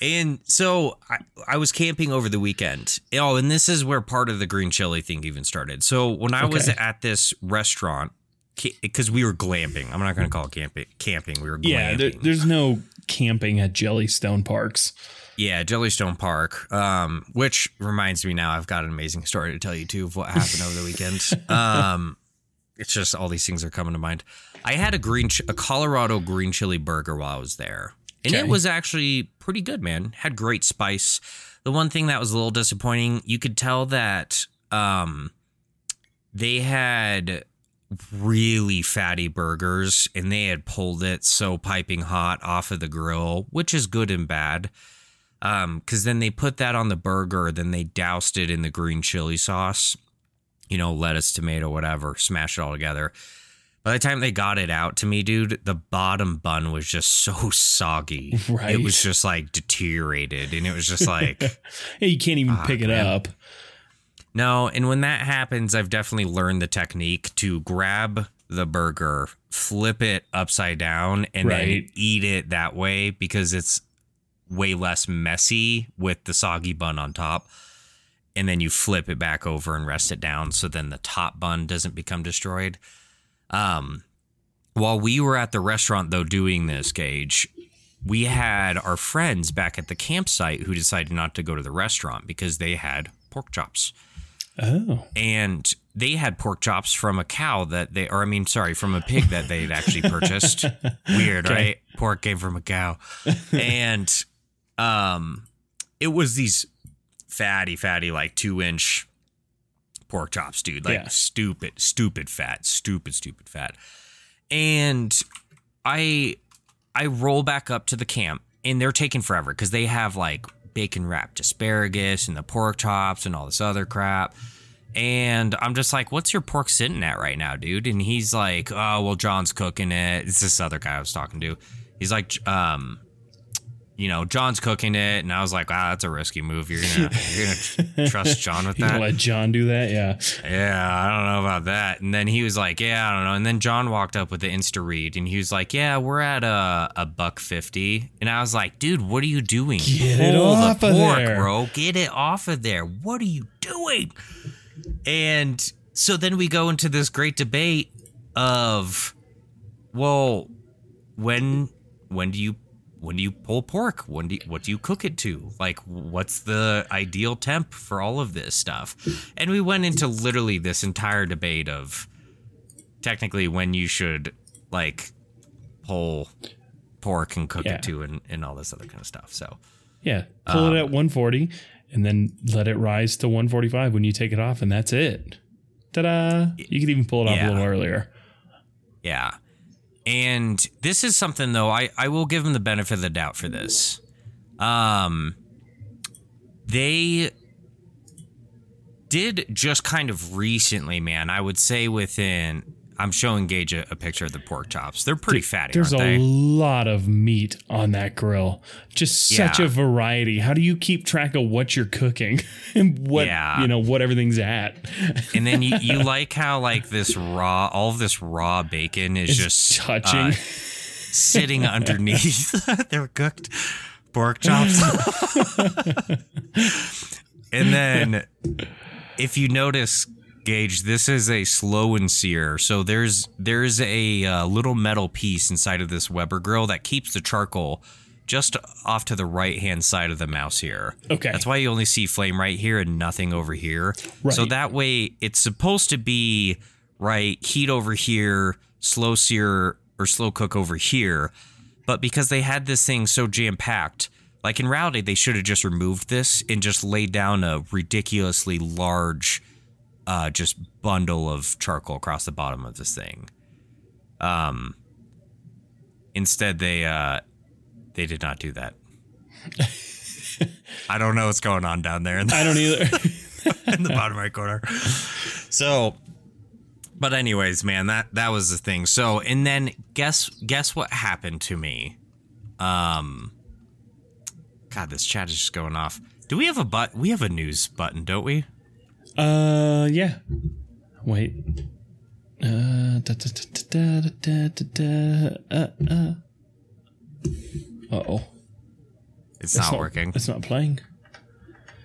And so I, I was camping over the weekend. Oh, and this is where part of the green chili thing even started. So when I was at this restaurant, because we were glamping, I'm not going to call it camping. Camping, we were glamping. yeah, there, there's no camping at Jellystone parks. yeah, Jellystone Park. Um, which reminds me now, I've got an amazing story to tell you too of what happened over the weekend. Um, it's just all these things are coming to mind. I had a green, ch- a Colorado green chili burger while I was there, and Okay. it was actually pretty good, man. Had great spice. The one thing that was a little disappointing, you could tell that um, they had really fatty burgers, and they had pulled it so piping hot off of the grill, which is good and bad. Um, because then they put that on the burger, then they doused it in the green chili sauce, you know, lettuce, tomato, whatever, smash it all together. By the time they got it out to me, dude, the bottom bun was just so soggy. Right. It was just like deteriorated. And it was just like, Hey, you can't even Ah, pick it man. up. no. And when that happens, I've definitely learned the technique to grab the burger, flip it upside down, and then eat it that way because it's way less messy with the soggy bun on top. And then you flip it back over and rest it down so then the top bun doesn't become destroyed. Um, while we were at the restaurant though doing this, Gage, we had our friends back at the campsite who decided not to go to the restaurant because they had pork chops Oh, and they had pork chops from a cow that they, or I mean, sorry, from a pig that they had actually purchased. Weird, Okay. right? Pork came from a cow, and um, it was these fatty, fatty, like two inch pork chops, dude. Like Yeah. stupid, stupid fat, stupid, stupid fat. And I, I roll back up to the camp, and they're taking forever because they have like bacon wrapped asparagus and the pork chops and all this other crap. And I'm just like, what's your pork sitting at right now, dude? And he's like, oh, well, John's cooking it. It's this other guy I was talking to. He's like, um, you know, John's cooking it. And I was like, wow, that's a risky move. You're to you're gonna trust John with that. you gonna let John do that? Yeah. Yeah, I don't know about that. And then he was like, Yeah, I don't know. And then John walked up with the Insta read and he was like, Yeah, we're at a, a buck fifty. And I was like, dude, what are you doing? Get it off the of pork, there." bro. Get it off of there. What are you doing? And so then we go into this great debate of well, when when do you when do you pull pork? When do you, what do you cook it to? Like, what's the ideal temp for all of this stuff? And we went into literally this entire debate of technically when you should like pull pork and cook Yeah. it to, and, and all this other kind of stuff. So Yeah. Pull Um, it at 140 and then let it rise to 145 when you take it off, and that's it. Ta da! You could even pull it off Yeah. a little earlier. Yeah. And this is something though, I, I will give them the benefit of the doubt for this. Um they did just kind of recently, man. I would say within I'm showing Gage a, a picture of the pork chops. They're pretty fatty, There's a they? lot of meat on that grill. Just such Yeah. a variety. How do you keep track of what you're cooking and what Yeah. you know what everything's at? and then you, you like how like this raw all of this raw bacon is It's just touching. uh, sitting underneath their cooked pork chops. and then, if you notice, Gage, this is a Slow 'N Sear. So there's there's a uh, little metal piece inside of this Weber grill that keeps the charcoal just off to the right hand side of the mouse here. Okay. That's why you only see flame right here and nothing over here. Right. So that way it's supposed to be right heat over here, slow sear or slow cook over here. But because they had this thing so jam packed, like in reality, they should have just removed this and just laid down a ridiculously large, uh, just bundle of charcoal across the bottom of this thing. Um. Instead, they uh, they did not do that. I don't know what's going on down there in the, I don't either. in the bottom right corner. So, but anyways, man, that that was the thing. So, and then guess guess what happened to me? Um, God, this chat is just going off. Do we have a but? We have a news button, don't we? Uh, yeah. Wait. Uh, da, da, da, da, da, da, da, uh, uh. Uh-oh. It's It's not, working. It's not playing.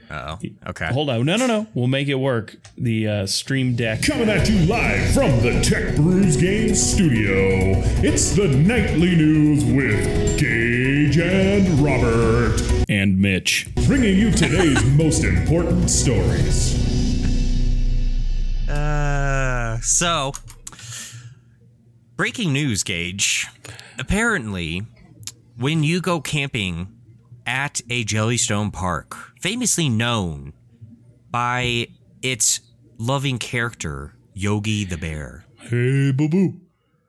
Oh, okay. Hold on. No, no, no. We'll make it work. The uh, Stream Deck. Coming at you live from the Tech Brews Games studio. It's the nightly news with Gage and Robert, And Mitch. bringing you today's most important stories. Uh, so, breaking news, Gage. Apparently, when you go camping at a Jellystone park, famously known by its loving character, Yogi the Bear. Hey, boo boo.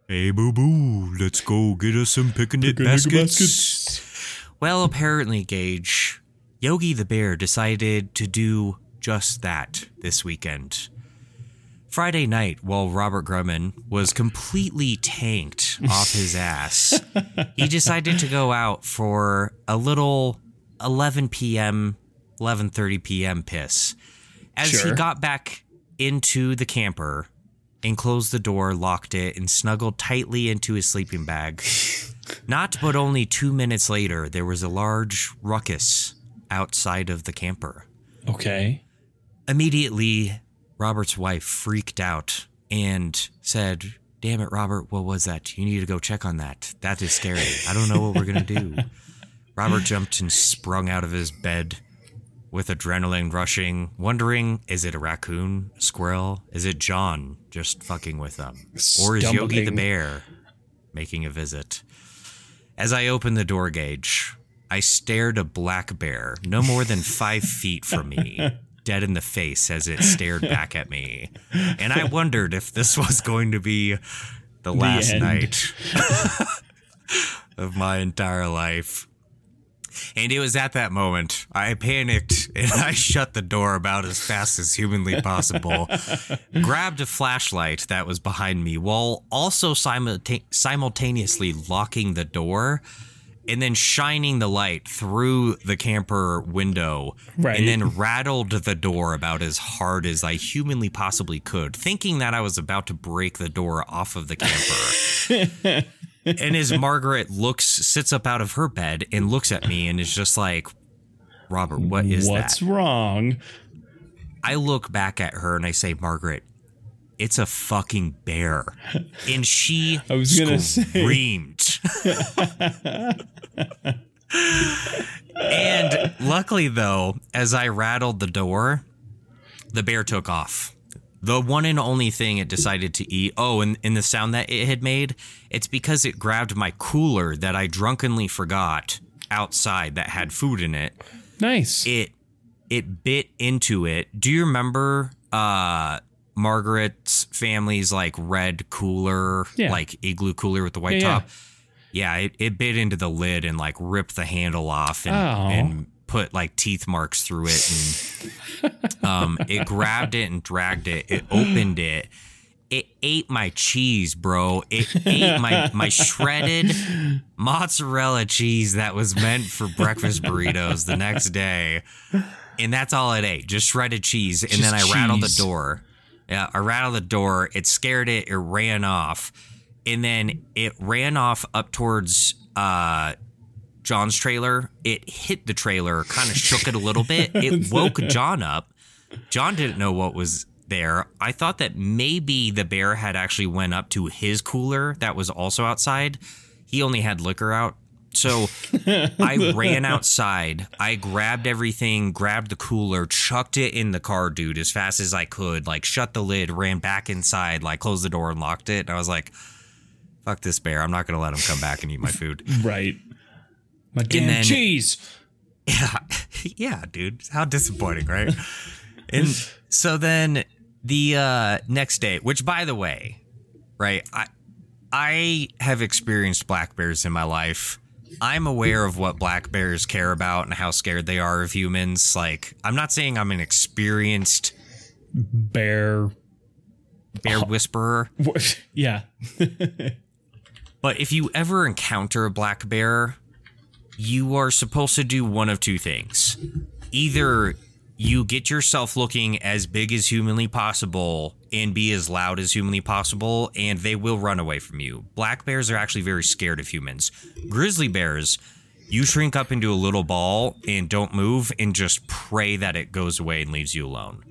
Hey, boo boo, let's go get us some picnic Picnic baskets. Well, apparently, Gage, Yogi the Bear decided to do just that this weekend. Friday night, while Robert Grumman was completely tanked off his ass, he decided to go out for a little 11 p.m., 11:30 p.m. piss. As he got back into the camper and closed the door, locked it, and snuggled tightly into his sleeping bag. Not but only two minutes later, there was a large ruckus outside of the camper. Okay. Immediately, Robert's wife freaked out and said, Damn it, Robert, what was that? You need to go check on that. That is scary. I don't know what we're going to do. Robert jumped and sprung out of his bed with adrenaline rushing, wondering is it a raccoon, squirrel? Is it John just fucking with them? Or is Yogi the bear making a visit? As I opened the door Gage, I stared a black bear no more than five feet from me, dead in the face as it stared back at me. And I wondered if this was going to be the last end. night of my entire life. And it was at that moment I panicked and I shut the door about as fast as humanly possible, grabbed a flashlight that was behind me while also simulta- simultaneously locking the door and then shining the light through the camper window Right. and then rattled the door about as hard as I humanly possibly could, thinking that I was about to break the door off of the camper and as Margaret looks, sits up out of her bed and looks at me and is just like, Robert, what is What's that? What's wrong? I look back at her and I say, Margaret, it's a fucking bear. And she I was gonna say. screamed. and luckily, though, as I rattled the door, the bear took off. The one and only thing it decided to eat. Oh, and, and the sound that it had made, it's because it grabbed my cooler that I drunkenly forgot outside that had food in it. Nice. It it bit into it. Do you remember uh Margaret's family's like red cooler, Yeah. like igloo cooler with the white Yeah, yeah. top? Yeah, it, it bit into the lid and like ripped the handle off and, Oh. and put like teeth marks through it and um it grabbed it and dragged it. It opened it. It ate my cheese, bro. It ate my my shredded mozzarella cheese that was meant for breakfast burritos the next day. And that's all it ate, just shredded cheese. And then I Just rattled the door. Yeah, I rattled the door. It scared it. It ran off. and then it ran off up towards uh, John's trailer. It hit the trailer, kind of shook it a little bit. It woke John up. John didn't know what was there. I thought that maybe the bear had actually went up to his cooler that was also outside. He only had liquor out. So I ran outside. I grabbed everything, grabbed the cooler, chucked it in the car, dude, as fast as I could. Like, shut the lid, ran back inside, like, closed the door and locked it. And I was like, fuck this bear. I'm not going to let him come back and eat my food. Right. My damn then- cheese. Yeah, yeah, dude. How disappointing, right? and so then the uh, next day, which by the way, right, I I have experienced black bears in my life. I'm aware of what black bears care about and how scared they are of humans. Like, I'm not saying I'm an experienced Bear. bear whisperer, yeah. But if you ever encounter a black bear, you are supposed to do one of two things. Either you get yourself looking as big as humanly possible and be as loud as humanly possible, and they will run away from you. Black bears are actually very scared of humans. Grizzly bears, you shrink up into a little ball and don't move and just pray that it goes away and leaves you alone.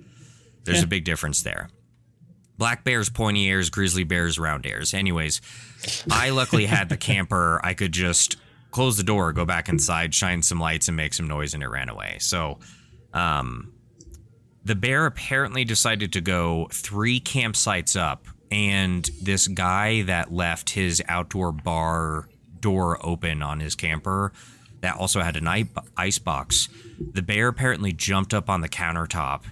There's a big difference there. Black bears, pointy ears, grizzly bears, round ears. Anyways, I luckily had the camper. I could just close the door, go back inside, shine some lights, and make some noise, and it ran away. So, um, the bear apparently decided to go three campsites up, and this guy that left his outdoor bar door open on his camper that also had an ice box. The bear apparently jumped up on the countertop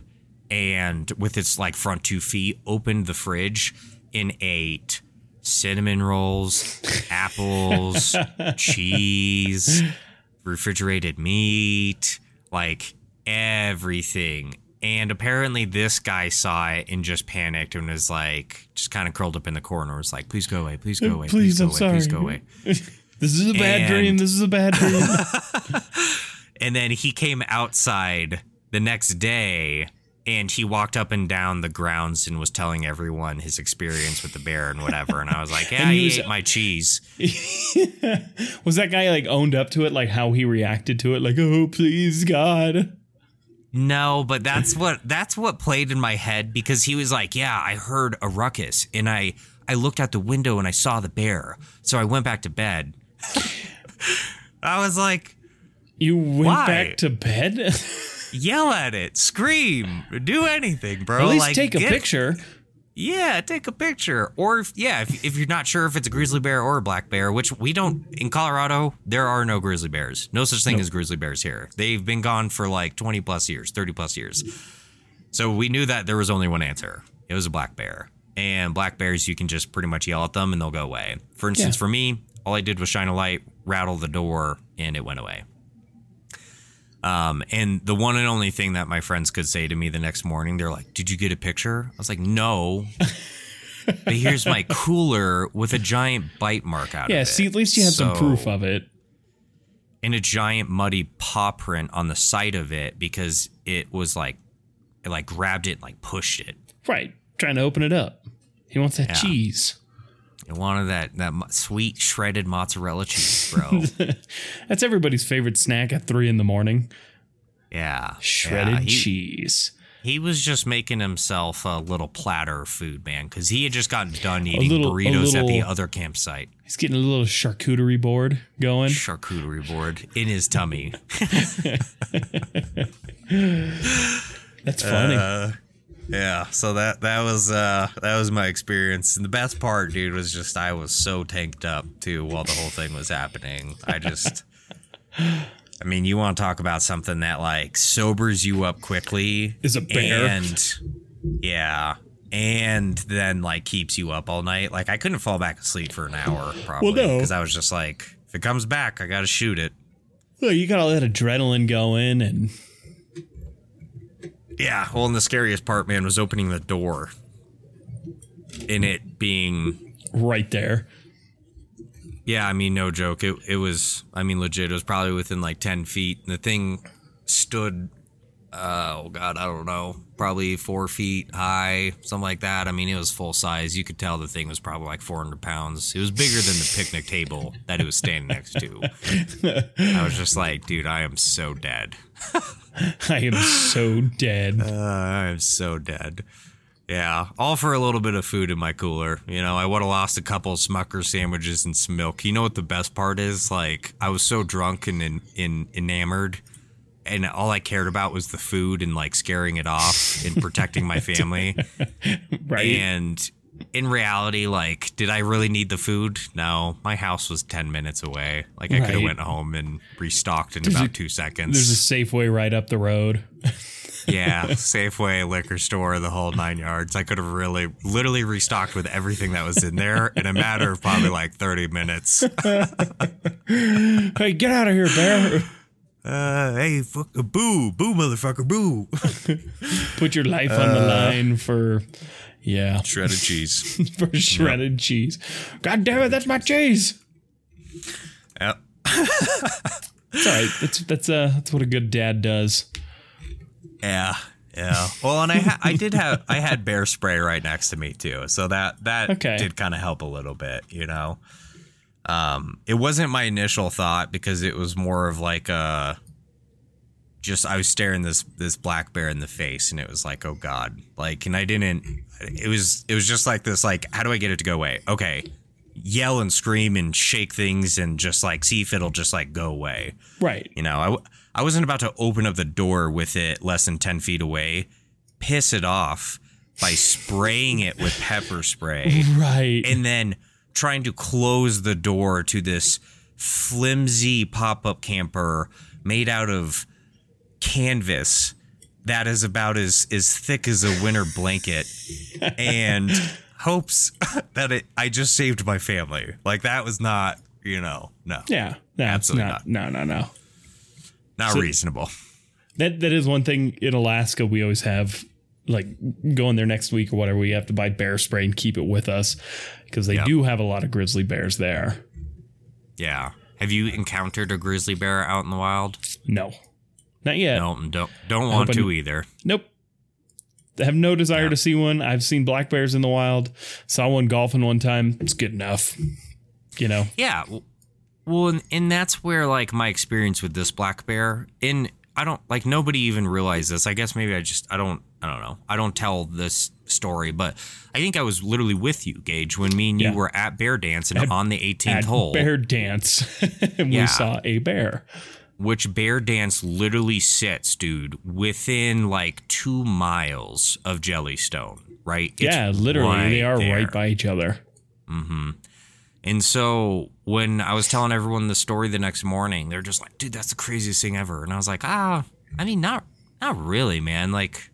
and with its like front two feet opened the fridge and ate cinnamon rolls, apples, cheese, refrigerated meat, like everything. And apparently this guy saw it and just panicked and was like just kind of curled up in the corner was like, please go away, please go uh, away, Please, please, go I'm away, sorry. please go away. This is a bad And- dream. This is a bad dream. And then he came outside the next day and he walked up and down the grounds and was telling everyone his experience with the bear and whatever. And I was like, yeah, he he was- ate my cheese. was that guy like owned up to it? Like how he reacted to it? Like, oh, please, God. No, but that's what that's what played in my head because he was like, "Yeah, I heard a ruckus and I I looked out the window and I saw the bear. So I went back to bed." I was like, You went Why? back to bed? "Yell at it, scream, do anything, bro. At least like, take a get- picture. Yeah, take a picture. Or if yeah, if, if you're not sure if it's a grizzly bear or a black bear, which we don't in Colorado, there are no grizzly bears. No such thing as grizzly bears here. They've been gone for like 20 plus years, 30 plus years. So we knew that there was only one answer. It was a black bear. And black bears you can just pretty much yell at them and they'll go away. For instance, Yeah. for me, all I did was shine a light, rattle the door, and it went away. Um, and the one and only thing that my friends could say to me the next morning, they're like, "Did you get a picture?" I was like, "No." but here's my cooler with a giant bite mark out Yeah, of it. Yeah, see, at least you had some proof of it. and a giant muddy paw print on the side of it because it was like, it like grabbed it, and like pushed it. Right. Trying to open it up. He wants that Yeah. cheese. It wanted that that sweet shredded mozzarella cheese, bro. That's everybody's favorite snack at three in the morning. yeah, Shredded yeah, he, cheese. He was just making himself a little platter of food, man, because he had just gotten done eating little- a burritos at the other campsite. He's getting a little charcuterie board going. Charcuterie board in his tummy. That's funny. Uh, Yeah, so that that was uh that was my experience. And the best part, dude, was just I was so tanked up too while the whole thing was happening. I just I mean, you want to talk about something that like sobers you up quickly Is a bear. and yeah, and then like keeps you up all night. Like I couldn't fall back asleep for an hour probably no. because I was just like if it comes back, I got to shoot it. Well, you got all that adrenaline going, and Yeah, well, and the scariest part, man, was opening the door and it being right there. Yeah, I mean, no joke. It it was. I mean, legit. It was probably within like ten feet. And the thing stood. Uh, oh God, I don't know, probably four feet high, something like that. I mean, it was full size. You could tell the thing was probably like 400 pounds. It was bigger than the picnic table that it was standing next to. I was just like, dude, I am so dead. I am so dead. Uh, I am so dead. Yeah, all for a little bit of food in my cooler. You know, I would have lost a couple of Smucker sandwiches and some milk. You know what the best part is? Like, I was so drunk and in, in, enamored, and all I cared about was the food and like scaring it off and protecting my family. right. And in reality, like, did I really need the food? No, my house was ten minutes away. Like, I could have went home and restocked in There's about a- two seconds. There's a Safeway right up the road. Yeah, Safeway, liquor store, the whole nine yards. I could have really, literally restocked with everything that was in there in a matter of probably like 30 minutes. Hey, get out of here, bear. Uh, hey, fuck, boo, boo, motherfucker, boo. Put your life on the line for, yeah, Shredded cheese. for shredded cheese. God damn it, that's my cheese. Yep. It's all right. That's that's uh that's what a good dad does. Yeah. Yeah. Well, and I ha- I did have I had bear spray right next to me too, so that that Okay. did kind of help a little bit, you know. Um, it wasn't my initial thought because it was more of like a just I was staring this this black bear in the face, and it was like, oh god, like, and I didn't. It was it was just like this, like, how do I get it to go away? Okay, yell and scream and shake things and just like see if it'll just like go away. Right. You know, I I wasn't about to open up the door with it less than 10 feet away, piss it off by spraying it with pepper spray, Right. and then trying to close the door to this flimsy pop up camper made out of canvas that is about as, as thick as a winter blanket and hopes that it I just saved my family. Like that was not, you know, no. yeah. No, Absolutely it's not. No, no, no. Not So- reasonable. That that is one thing in Alaska we always have like going there next week or whatever we have to buy bear spray and keep it with us because they Yep. do have a lot of grizzly bears there. Yeah. Have you encountered a grizzly bear out in the wild? No. Not yet. No, don't don't want to either. Nope. I have no desire Yeah. to see one. I've seen black bears in the wild. Saw one golfing one time. It's good enough. You know. Yeah. Well, and, and that's where like my experience with this black bear in I don't like nobody even realized this. I guess maybe I just I don't I don't know. I don't tell this story, but I think I was literally with you, Gage, when me and you were at bear dance and on the 18th At hole, bear dance, and Yeah. we saw a bear. Which bear dance literally sits, dude, within like two miles of Jellystone, right? It's yeah, literally, they are there. right by each other. And so when I was telling everyone the story the next morning, they're just like, "Dude, that's the craziest thing ever." And I was like, "Ah, I mean, not not really, man. Like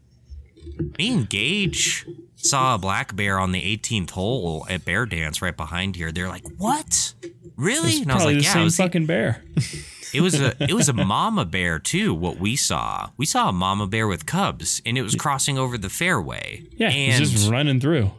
me and Gage saw a black bear on the 18th hole at Bear Dance right behind here. They're like, "What? Really?" It's And I was like, the "Yeah, it same was, fucking bear. it was a it was a mama bear too. What we saw, we saw a mama bear with cubs, and it was crossing over the fairway. Yeah, and just running through.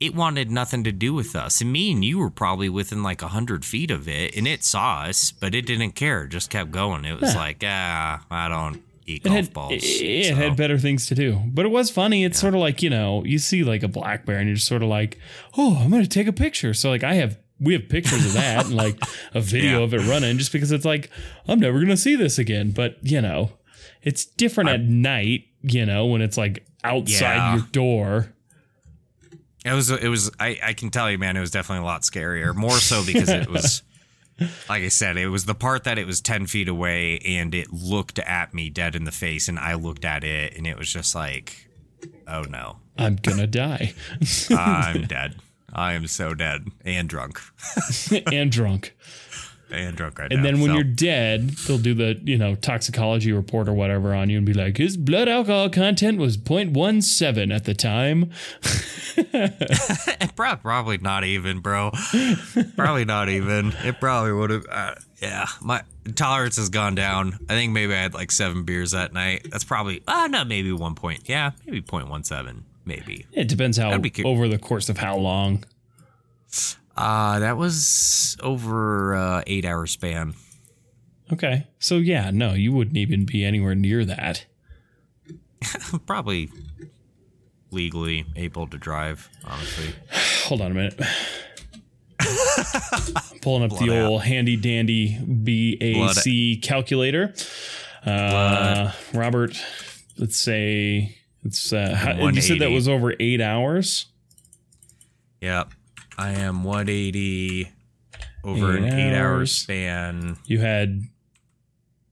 it wanted nothing to do with us. And me and you were probably within like a hundred feet of it, and it saw us, but it didn't care. It just kept going. It was Yeah. like, ah, I don't eat It golf had, balls. it, it So, had better things to do. But it was funny. It's sort of like, you know, you see like a black bear and you're just sort of like, oh, I'm going to take a picture. So, like, I have, we have pictures of that and like a video Yeah. of it running just because it's like, I'm never going to see this again. But, you know, it's different at night, you know, when it's like outside Yeah. your door. It was. It was. I, I can tell you, man. It was definitely a lot scarier. More so because it was. Like I said, it was the part that it was 10 feet away and it looked at me dead in the face, and I looked at it, and it was just like, oh no, I'm going to die I'm dead. I am so dead and drunk. and drunk. And drunk right And now. then when so- you're dead, they'll do the, you know, toxicology report or whatever on you and be like, his blood alcohol content was 0.17 at the time. Probably not even, bro. probably not even. It probably would have. Uh, yeah, my tolerance has gone down. I think maybe I had like seven beers that night. That's probably. Ah, not maybe one point. Yeah, maybe point one seven. Maybe. It depends how over the course of how long. Uh that was over uh, eight hour span. Okay. So yeah, no, you wouldn't even be anywhere near that. probably legally able to drive. Honestly, Hold on a minute. Pulling up the Blood out. old handy dandy BAC calculator. Uh, Robert, let's say it's uh, how, you said that was over eight hours. yep. I am 180 over Eight an eight hour hours. span. You had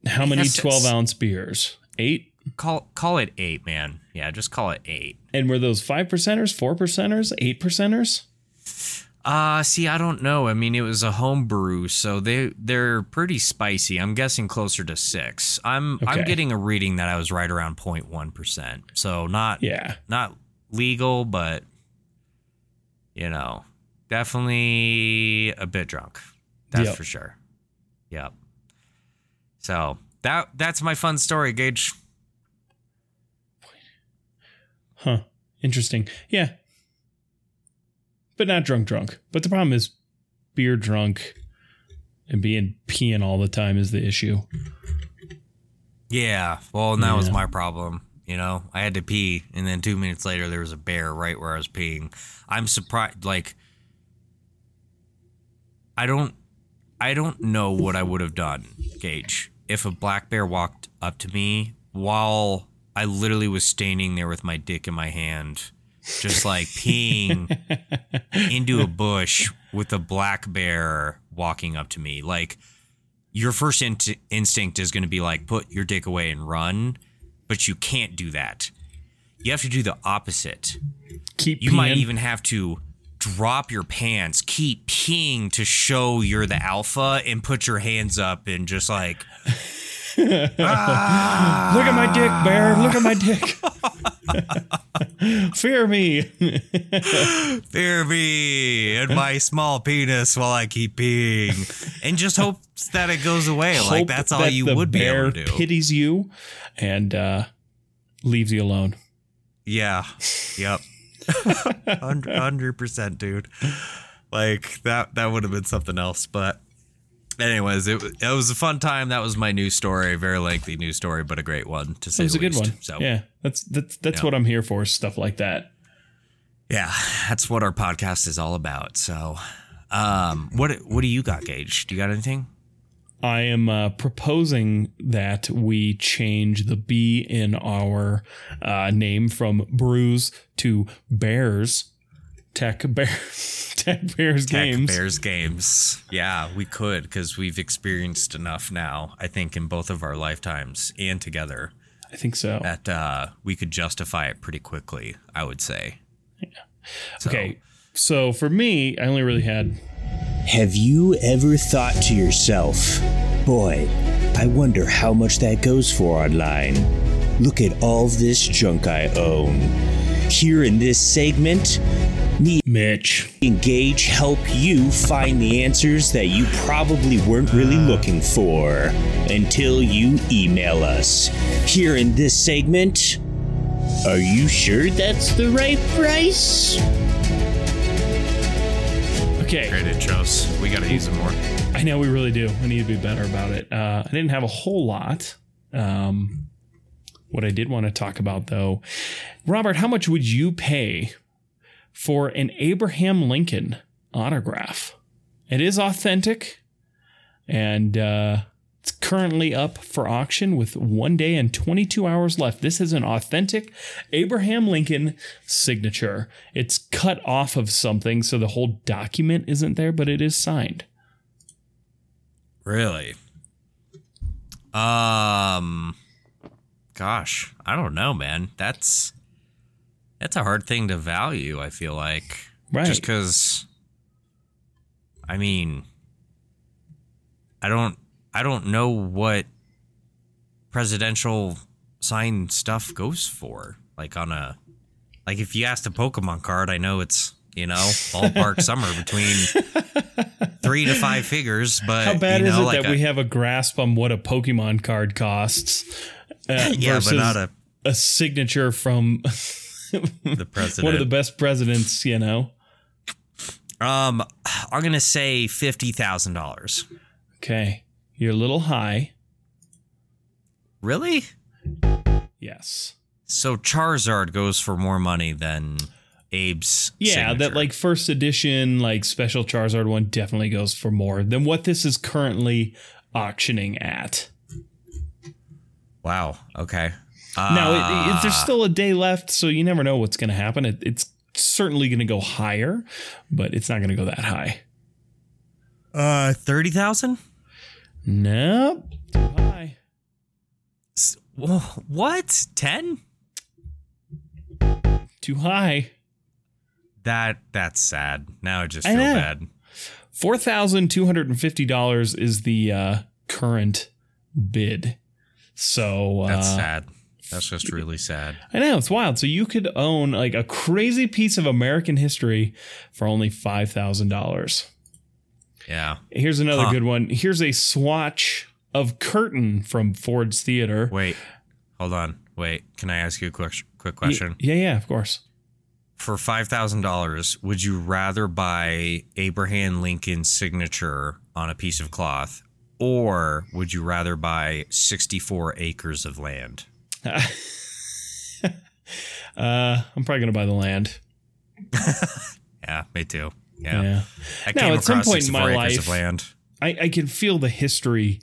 how many Yes, 12 ounce beers? Eight? Call call it eight, man. Yeah, just call it eight. And were those five percenters, four percenters, eight percenters? Uh see, I don't know. I mean, it was a home brew, so they they're pretty spicy. I'm guessing closer to six. I'm I'm getting a reading that I was right around 0.1 percent. So not Yeah. not legal, but you know, definitely a bit drunk. That's Yep. for sure. Yep. So that that's my fun story, Gage. Huh. Interesting. Yeah. But not drunk drunk. But the problem is beer drunk and being peeing all the time is the issue. Yeah. Well, and that was my problem. You know, I had to pee, and then two minutes later, there was a bear right where I was peeing. I'm surprised. Like, I don't, I don't know what I would have done, Gage, if a black bear walked up to me while I literally was standing there with my dick in my hand, just like peeing into a bush with a black bear walking up to me. Like, your first in- instinct is going to be like put your dick away and run, but you can't do that. You have to do the opposite. Keep You peeing. might even have to drop your pants, keep peeing to show you're the alpha, and put your hands up and just like Look at my dick, bear. Look at my dick. Fear me. fear me and my small penis while I keep peeing, and just hope that it goes away. like that's all that you would be bear able to do. pities you and uh, leaves you alone. Yeah. Yep. Hundred percent, dude. Like that. That would have been something else. But, anyways, it it was a fun time. That was my news story. Very lengthy news story, but a great one to say It was the a good least. one. So yeah, that's that's that's Yeah. what I'm here for. Stuff like that. yeah, that's what our podcast is all about. So, um, what what do you got, Gage? Do you got anything? I am uh, proposing that we change the B in our uh, name from Brews to Bears. Tech Bear, Tech Bears games. Tech games. Bears games. Yeah, we could because we've experienced enough now. I think in both of our lifetimes and together. I think so. that uh, we could justify it pretty quickly. I would say. So, Okay, so for me, I only really had Have you ever thought to yourself, boy, I wonder how much that goes for online? Look at all this junk I own. Here in this segment, me Mitch. and Gage help you find the answers that you probably weren't really looking for until you email us. Here in this segment, are you sure that's the right price? Okay, great intros. We got to use them more. I know we really do. I need to be better about it. Uh, I didn't have a whole lot. Um, what I did want to talk about, though, Robert, how much would you pay for an Abraham Lincoln autograph? It is authentic, and uh, it's currently up for auction with one day and 22 hours left. This is an authentic Abraham Lincoln signature. It's cut off of something, so the whole document isn't there, but it is signed. Really? Um, gosh, I don't know, man. That's that's a hard thing to value. I feel like, Right. Just because, I mean, I don't, I don't know what presidential sign stuff goes for. Like on a, like if you asked a Pokemon card, I know it's you know ballpark somewhere between three to five figures. But How bad you is it like that a- we have a grasp on what a Pokemon card costs? Uh, Yeah, but not a- a signature from the president? one of the best presidents. You know. Um, I'm gonna say fifty thousand dollars. Okay, you're a little high. Really? Yes. So Charizard goes for more money than Abe's. Yeah, that like first edition, like special Charizard one definitely goes for more than what this is currently auctioning at. Wow. Okay. Now, it, it, there's Ah. still a day left, so you never know what's going to happen. It, it's certainly going to go higher, but it's not going to go that high. Uh, thirty thousand. Nope. Too high. What? Ten? Too high. That that's sad. Now I just feel know. bad. Four thousand two hundred and fifty dollars is the uh, current bid. So That's uh, sad. That's just really sad. I know it's wild. So you could own like a crazy piece of American history for only five thousand dollars. Yeah. Here's another Huh. good one. Here's a swatch of curtain from Ford's Theater. Wait. Hold on. Wait. Can I ask you a quick quick question? Yeah, yeah, of course. For five thousand dollars, would you rather buy Abraham Lincoln's signature on a piece of cloth, or would you rather buy sixty-four acres of land? Uh, I'm probably gonna buy the land. Yeah, me too. Yeah. Yeah. I Now, came at some point in my life- of land. I, I can feel the history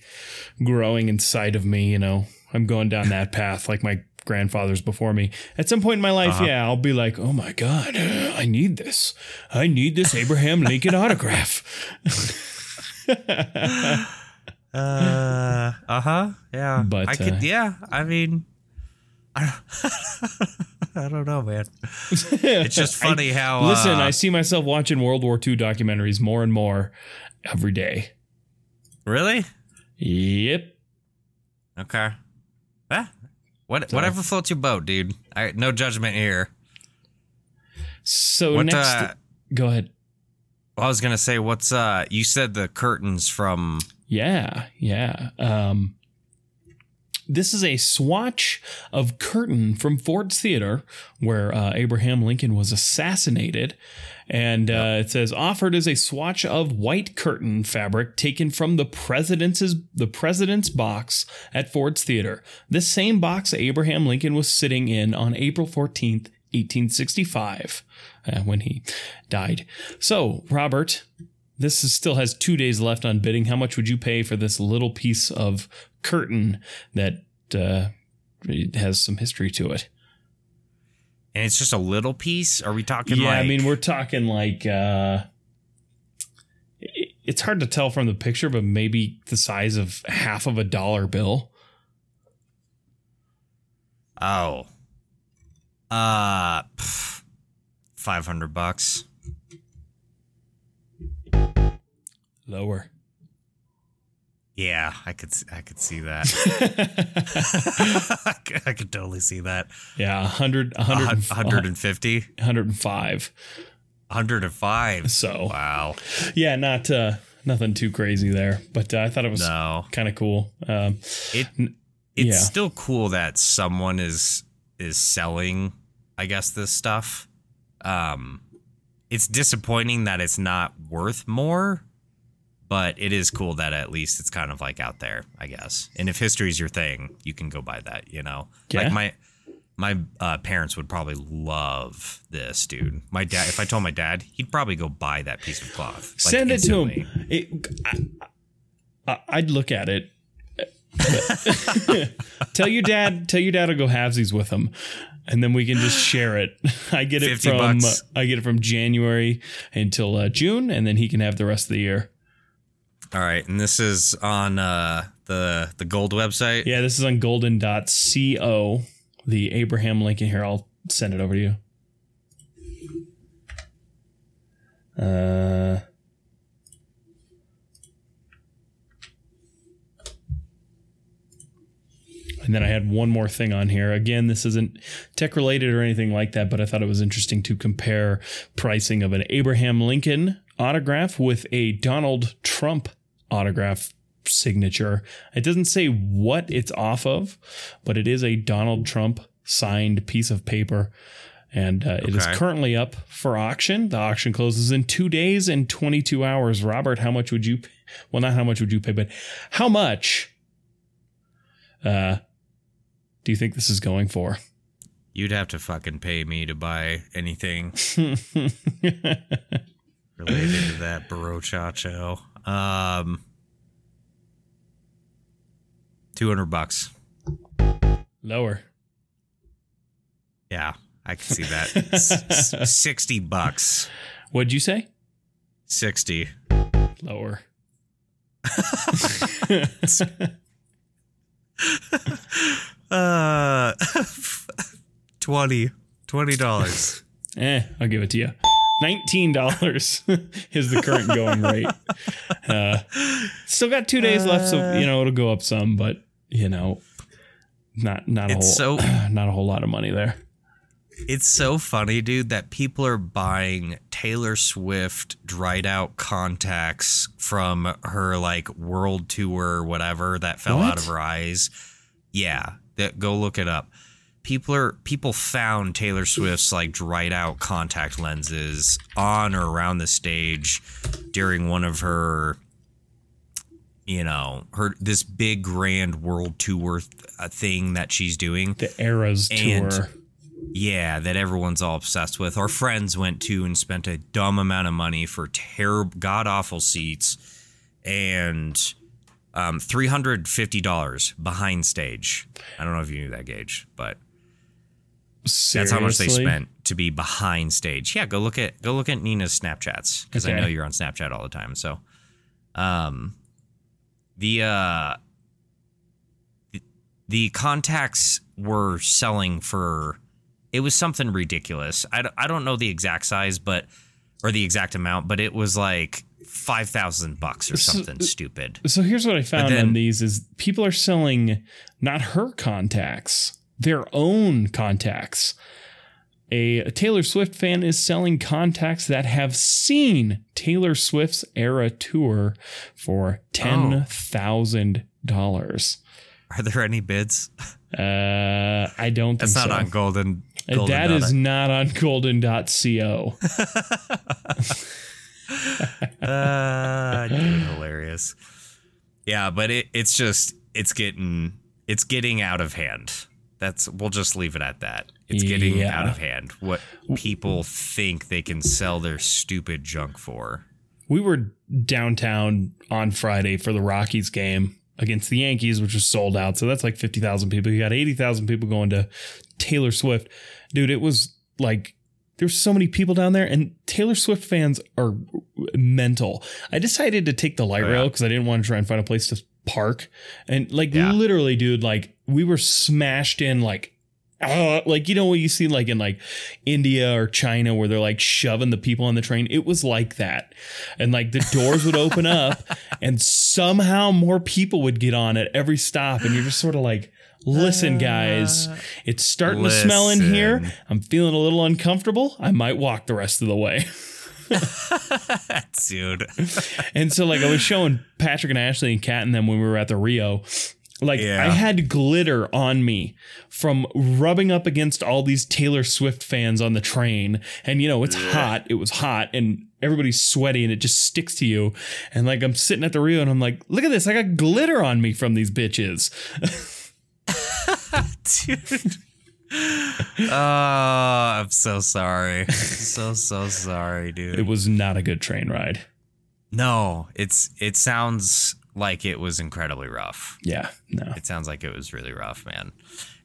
growing inside of me. You know, I'm going down that path like my grandfathers before me. At some point in my life, Uh-huh. yeah, I'll be like, oh my God, I need this. I need this Abraham Lincoln autograph. Uh, uh huh. Yeah. But, I could. uh, yeah. I mean, I, I don't know, man. It's just funny how. Listen, uh, I see myself watching World War II documentaries more and more every day. really. Yep. Okay. Ah, what, whatever floats your boat, dude. I, no judgment here. So What, next, uh, go ahead. I was gonna say, what's uh? You said the curtains from. Yeah, yeah. Um, this is a swatch of curtain from Ford's Theater where uh, Abraham Lincoln was assassinated. And uh, it says offered as a swatch of white curtain fabric taken from the president's the president's box at Ford's Theater. This same box Abraham Lincoln was sitting in on April 14th, 1865, uh, when he died. So, Robert, this is, still has two days left on bidding. How much would you pay for this little piece of curtain that uh, has some history to it? And it's just a little piece. Are we talking? yeah, like, I mean, we're talking like uh, it's hard to tell from the picture, but maybe the size of half of a dollar bill. Oh. Uh, five hundred bucks. Lower. Yeah, I could. I could see that. I could- I could totally see that. Yeah, 100, 100, 150, 105. 105. So, Wow. yeah, not uh, nothing too crazy there, but uh, I thought it was No. kind of cool. Um, It it's yeah. still cool that someone is is selling, I guess, this stuff. Um it's disappointing that it's not worth more, but it is cool that at least it's kind of like out there, I guess. And if history's your thing, you can go buy that, you know. Yeah. Like my my uh, parents would probably love this, dude. My dad, if I told my dad, he'd probably go buy that piece of cloth. like, Send it to him. It, I, I'd look at it. tell your dad. Tell your dad to go halvesies with him, and then we can just share it. I get it from bucks. I get it from January until uh, June, and then he can have the rest of the year. All right, and this is on uh, the the gold website. Yeah, this is on goldin.co, the Abraham Lincoln. Here, I'll send it over to you. Uh, and then I had one more thing on here. Again, this isn't tech related or anything like that, but I thought it was interesting to compare pricing of an Abraham Lincoln autograph with a Donald Trump autograph signature. It doesn't say what it's off of, but it is a Donald Trump signed piece of paper. And uh, it is currently up for auction. The auction closes in two days and 22 hours. Robert, how much would you pay? Well, not how much would you pay, but how much uh, do you think this is going for? You'd have to fucking pay me to buy anything related to that barochacho. Um, two hundred bucks. Lower. Yeah, I can see that. S- s- Sixty bucks. What'd you say? Sixty. Lower. Uh, twenty. Twenty dollars. Eh, I'll give it to you. Nineteen dollars is the current going rate. Uh, still got two days left, so you know it'll go up some, but you know, not not a whole so not a whole lot of money there. It's so funny, dude, that people are buying Taylor Swift dried out contacts from her like world tour, or whatever that fell out of her eyes. Yeah, that go look it up. People are people found Taylor Swift's like dried out contact lenses on or around the stage during one of her you know, her this big grand world tour uh, thing that she's doing. The Eras And- tour. Yeah, that everyone's all obsessed with. Our friends went to and spent a dumb amount of money for terrible, god awful seats, and um, three hundred fifty dollars behind stage. I don't know if you knew that, Gage, but that's how much they spent to be behind stage. Yeah, go look at go look at Nina's Snapchats because I know you're on Snapchat all the time. So, um, the uh, the- the contacts were selling for it was something ridiculous. I, don't- I don't know the exact size, but or the exact amount, but it was like five thousand bucks or So- something stupid. So here's what I found then- on these is people are selling not her contacts, their own contacts. A Taylor Swift fan is selling contacts that have seen Taylor Swift's era tour for ten thousand dollars. Are there any bids? Uh, I don't That's think not so. on Goldin. Uh, goldin that Dot. is not on goldin.co. uh, hilarious. Yeah, but it, it's just it's getting it's getting out of hand. That's we'll just leave it at that. It's getting Yeah. out of hand. What people think they can sell their stupid junk for. we were downtown on Friday for the Rockies game against the Yankees, which was sold out. So that's like 50,000 people. You got 80,000 people going to Taylor Swift. Dude, it was like there's so many people down there, and Taylor Swift fans are mental. I decided to take the light Oh, yeah. rail because I didn't want to try and find a place to park. And like Yeah. literally, dude, like we were smashed in like uh, like you know what you see like in like India or China where they're like shoving the people on the train. It was like that, and like the doors would open up, and somehow more people would get on at every stop, and you're just sort of like, listen, guys, it's starting to smell in here. I'm feeling a little uncomfortable. I might walk the rest of the way. Dude. And so like I was showing Patrick and Ashley and Kat and them when we were at the Rio. Like Yeah. I had glitter on me from rubbing up against all these Taylor Swift fans on the train. And you know, it's hot. It was hot and everybody's sweaty and it just sticks to you. And like I'm sitting at the Rio and I'm like, look at this. I got glitter on me from these bitches. Dude. Oh, I'm so sorry. so so sorry, dude. It was not a good train ride. No, it's it sounds like it was incredibly rough. Yeah, no. It sounds like it was really rough, man.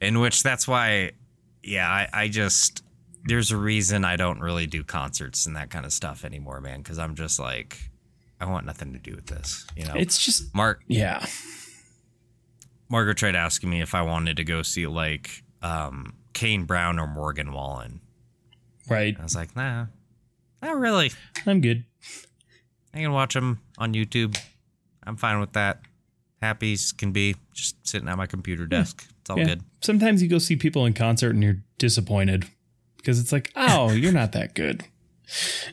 In which that's why yeah, I, I just there's a reason I don't really do concerts and that kind of stuff anymore, man, because I'm just like I want nothing to do with this. You know? It's just Mark yeah. Margaret tried asking me if I wanted to go see like um Kane Brown or Morgan Wallen. Right. I was like, nah, not really. I'm good. I can watch them on YouTube. I'm fine with that. Happy can be, just sitting at my computer desk. It's all Yeah. good. Sometimes you go see people in concert and you're disappointed because it's like, oh, you're not that good.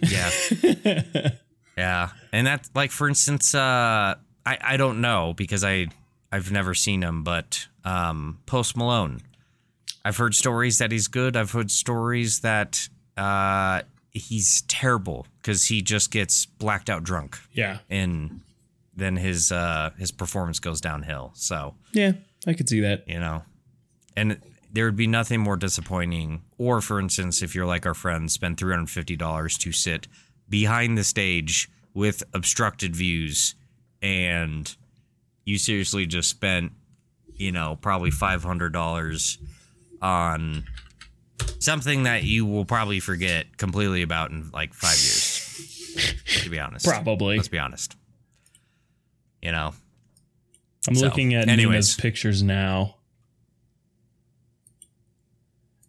Yeah, yeah. And that's like, for instance, uh, I I don't know because I I've never seen him, but um, Post Malone. I've heard stories that he's good. I've heard stories that uh, he's terrible because he just gets blacked out drunk yeah. and then his uh, his performance goes downhill. So Yeah. I could see that. you know and there would be nothing more disappointing. Or, for instance, if you're like our friend, spend $350 to sit behind the stage with obstructed views and you seriously just spent, you know, probably $500 on something that you will probably forget completely about in like five years, to be honest. Probably. Let's be honest. You know, I'm So, looking at anyways. Nima's pictures now.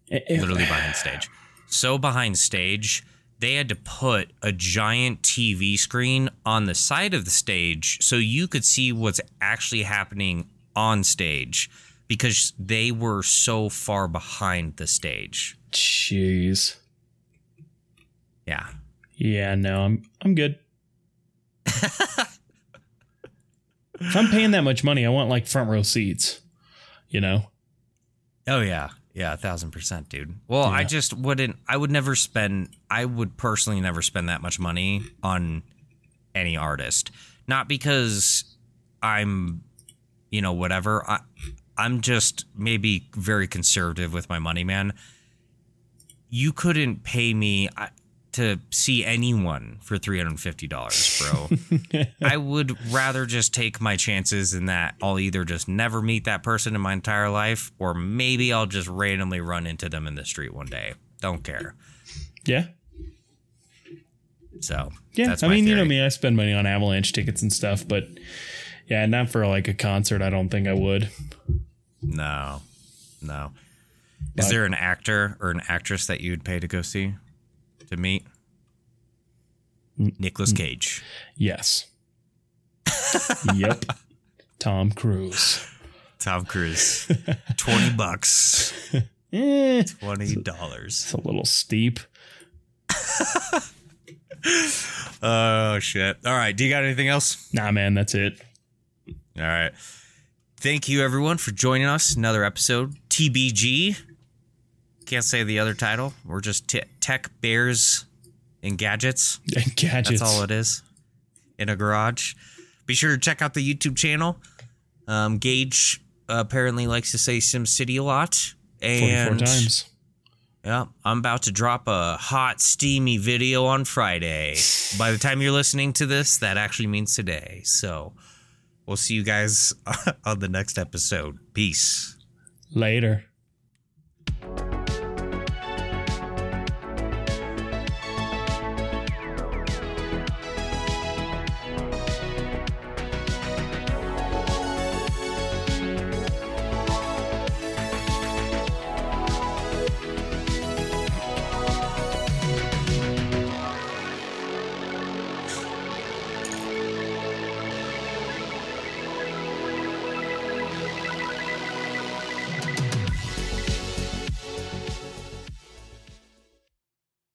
It- it- literally behind stage. So behind stage, they had to put a giant TV screen on the side of the stage so you could see what's actually happening on stage because they were so far behind the stage. Jeez. Yeah. Yeah, no, I'm I'm good. if I'm paying that much money, I want like front row seats. You know? Oh yeah, yeah, a thousand percent, dude. Well, I just wouldn't. I would never spend. I would personally never spend that much money on any artist. Not because I'm, you know, whatever. I, I'm just maybe very conservative with my money, man. You couldn't pay me to see anyone for three hundred fifty dollars, bro. I would rather just take my chances in that I'll either just never meet that person in my entire life, or maybe I'll just randomly run into them in the street one day. Don't care. Yeah. So Yeah. I mean, you know me, I spend money on avalanche tickets and stuff, but yeah, not for like a concert, I don't think I would. No, no. Is But- there an actor or an actress that you'd pay to go see to meet? Nicolas Cage. Yes. yep. Tom Cruise. Tom Cruise. Twenty bucks. Eh, Twenty dollars. it's a little steep. Oh shit. All right. Do you got anything else? Nah, man, that's it. All right. Thank you, everyone, for joining us. Another episode. TBG. Can't say the other title. We're just t- tech bears and gadgets. And gadgets. That's all it is in a garage. Be sure to check out the YouTube channel. Um, Gage apparently likes to say SimCity a lot. 44 times. yeah, I'm about to drop a hot, steamy video on Friday. By the time you're listening to this, that actually means today. So we'll see you guys on the next episode. Peace. Later.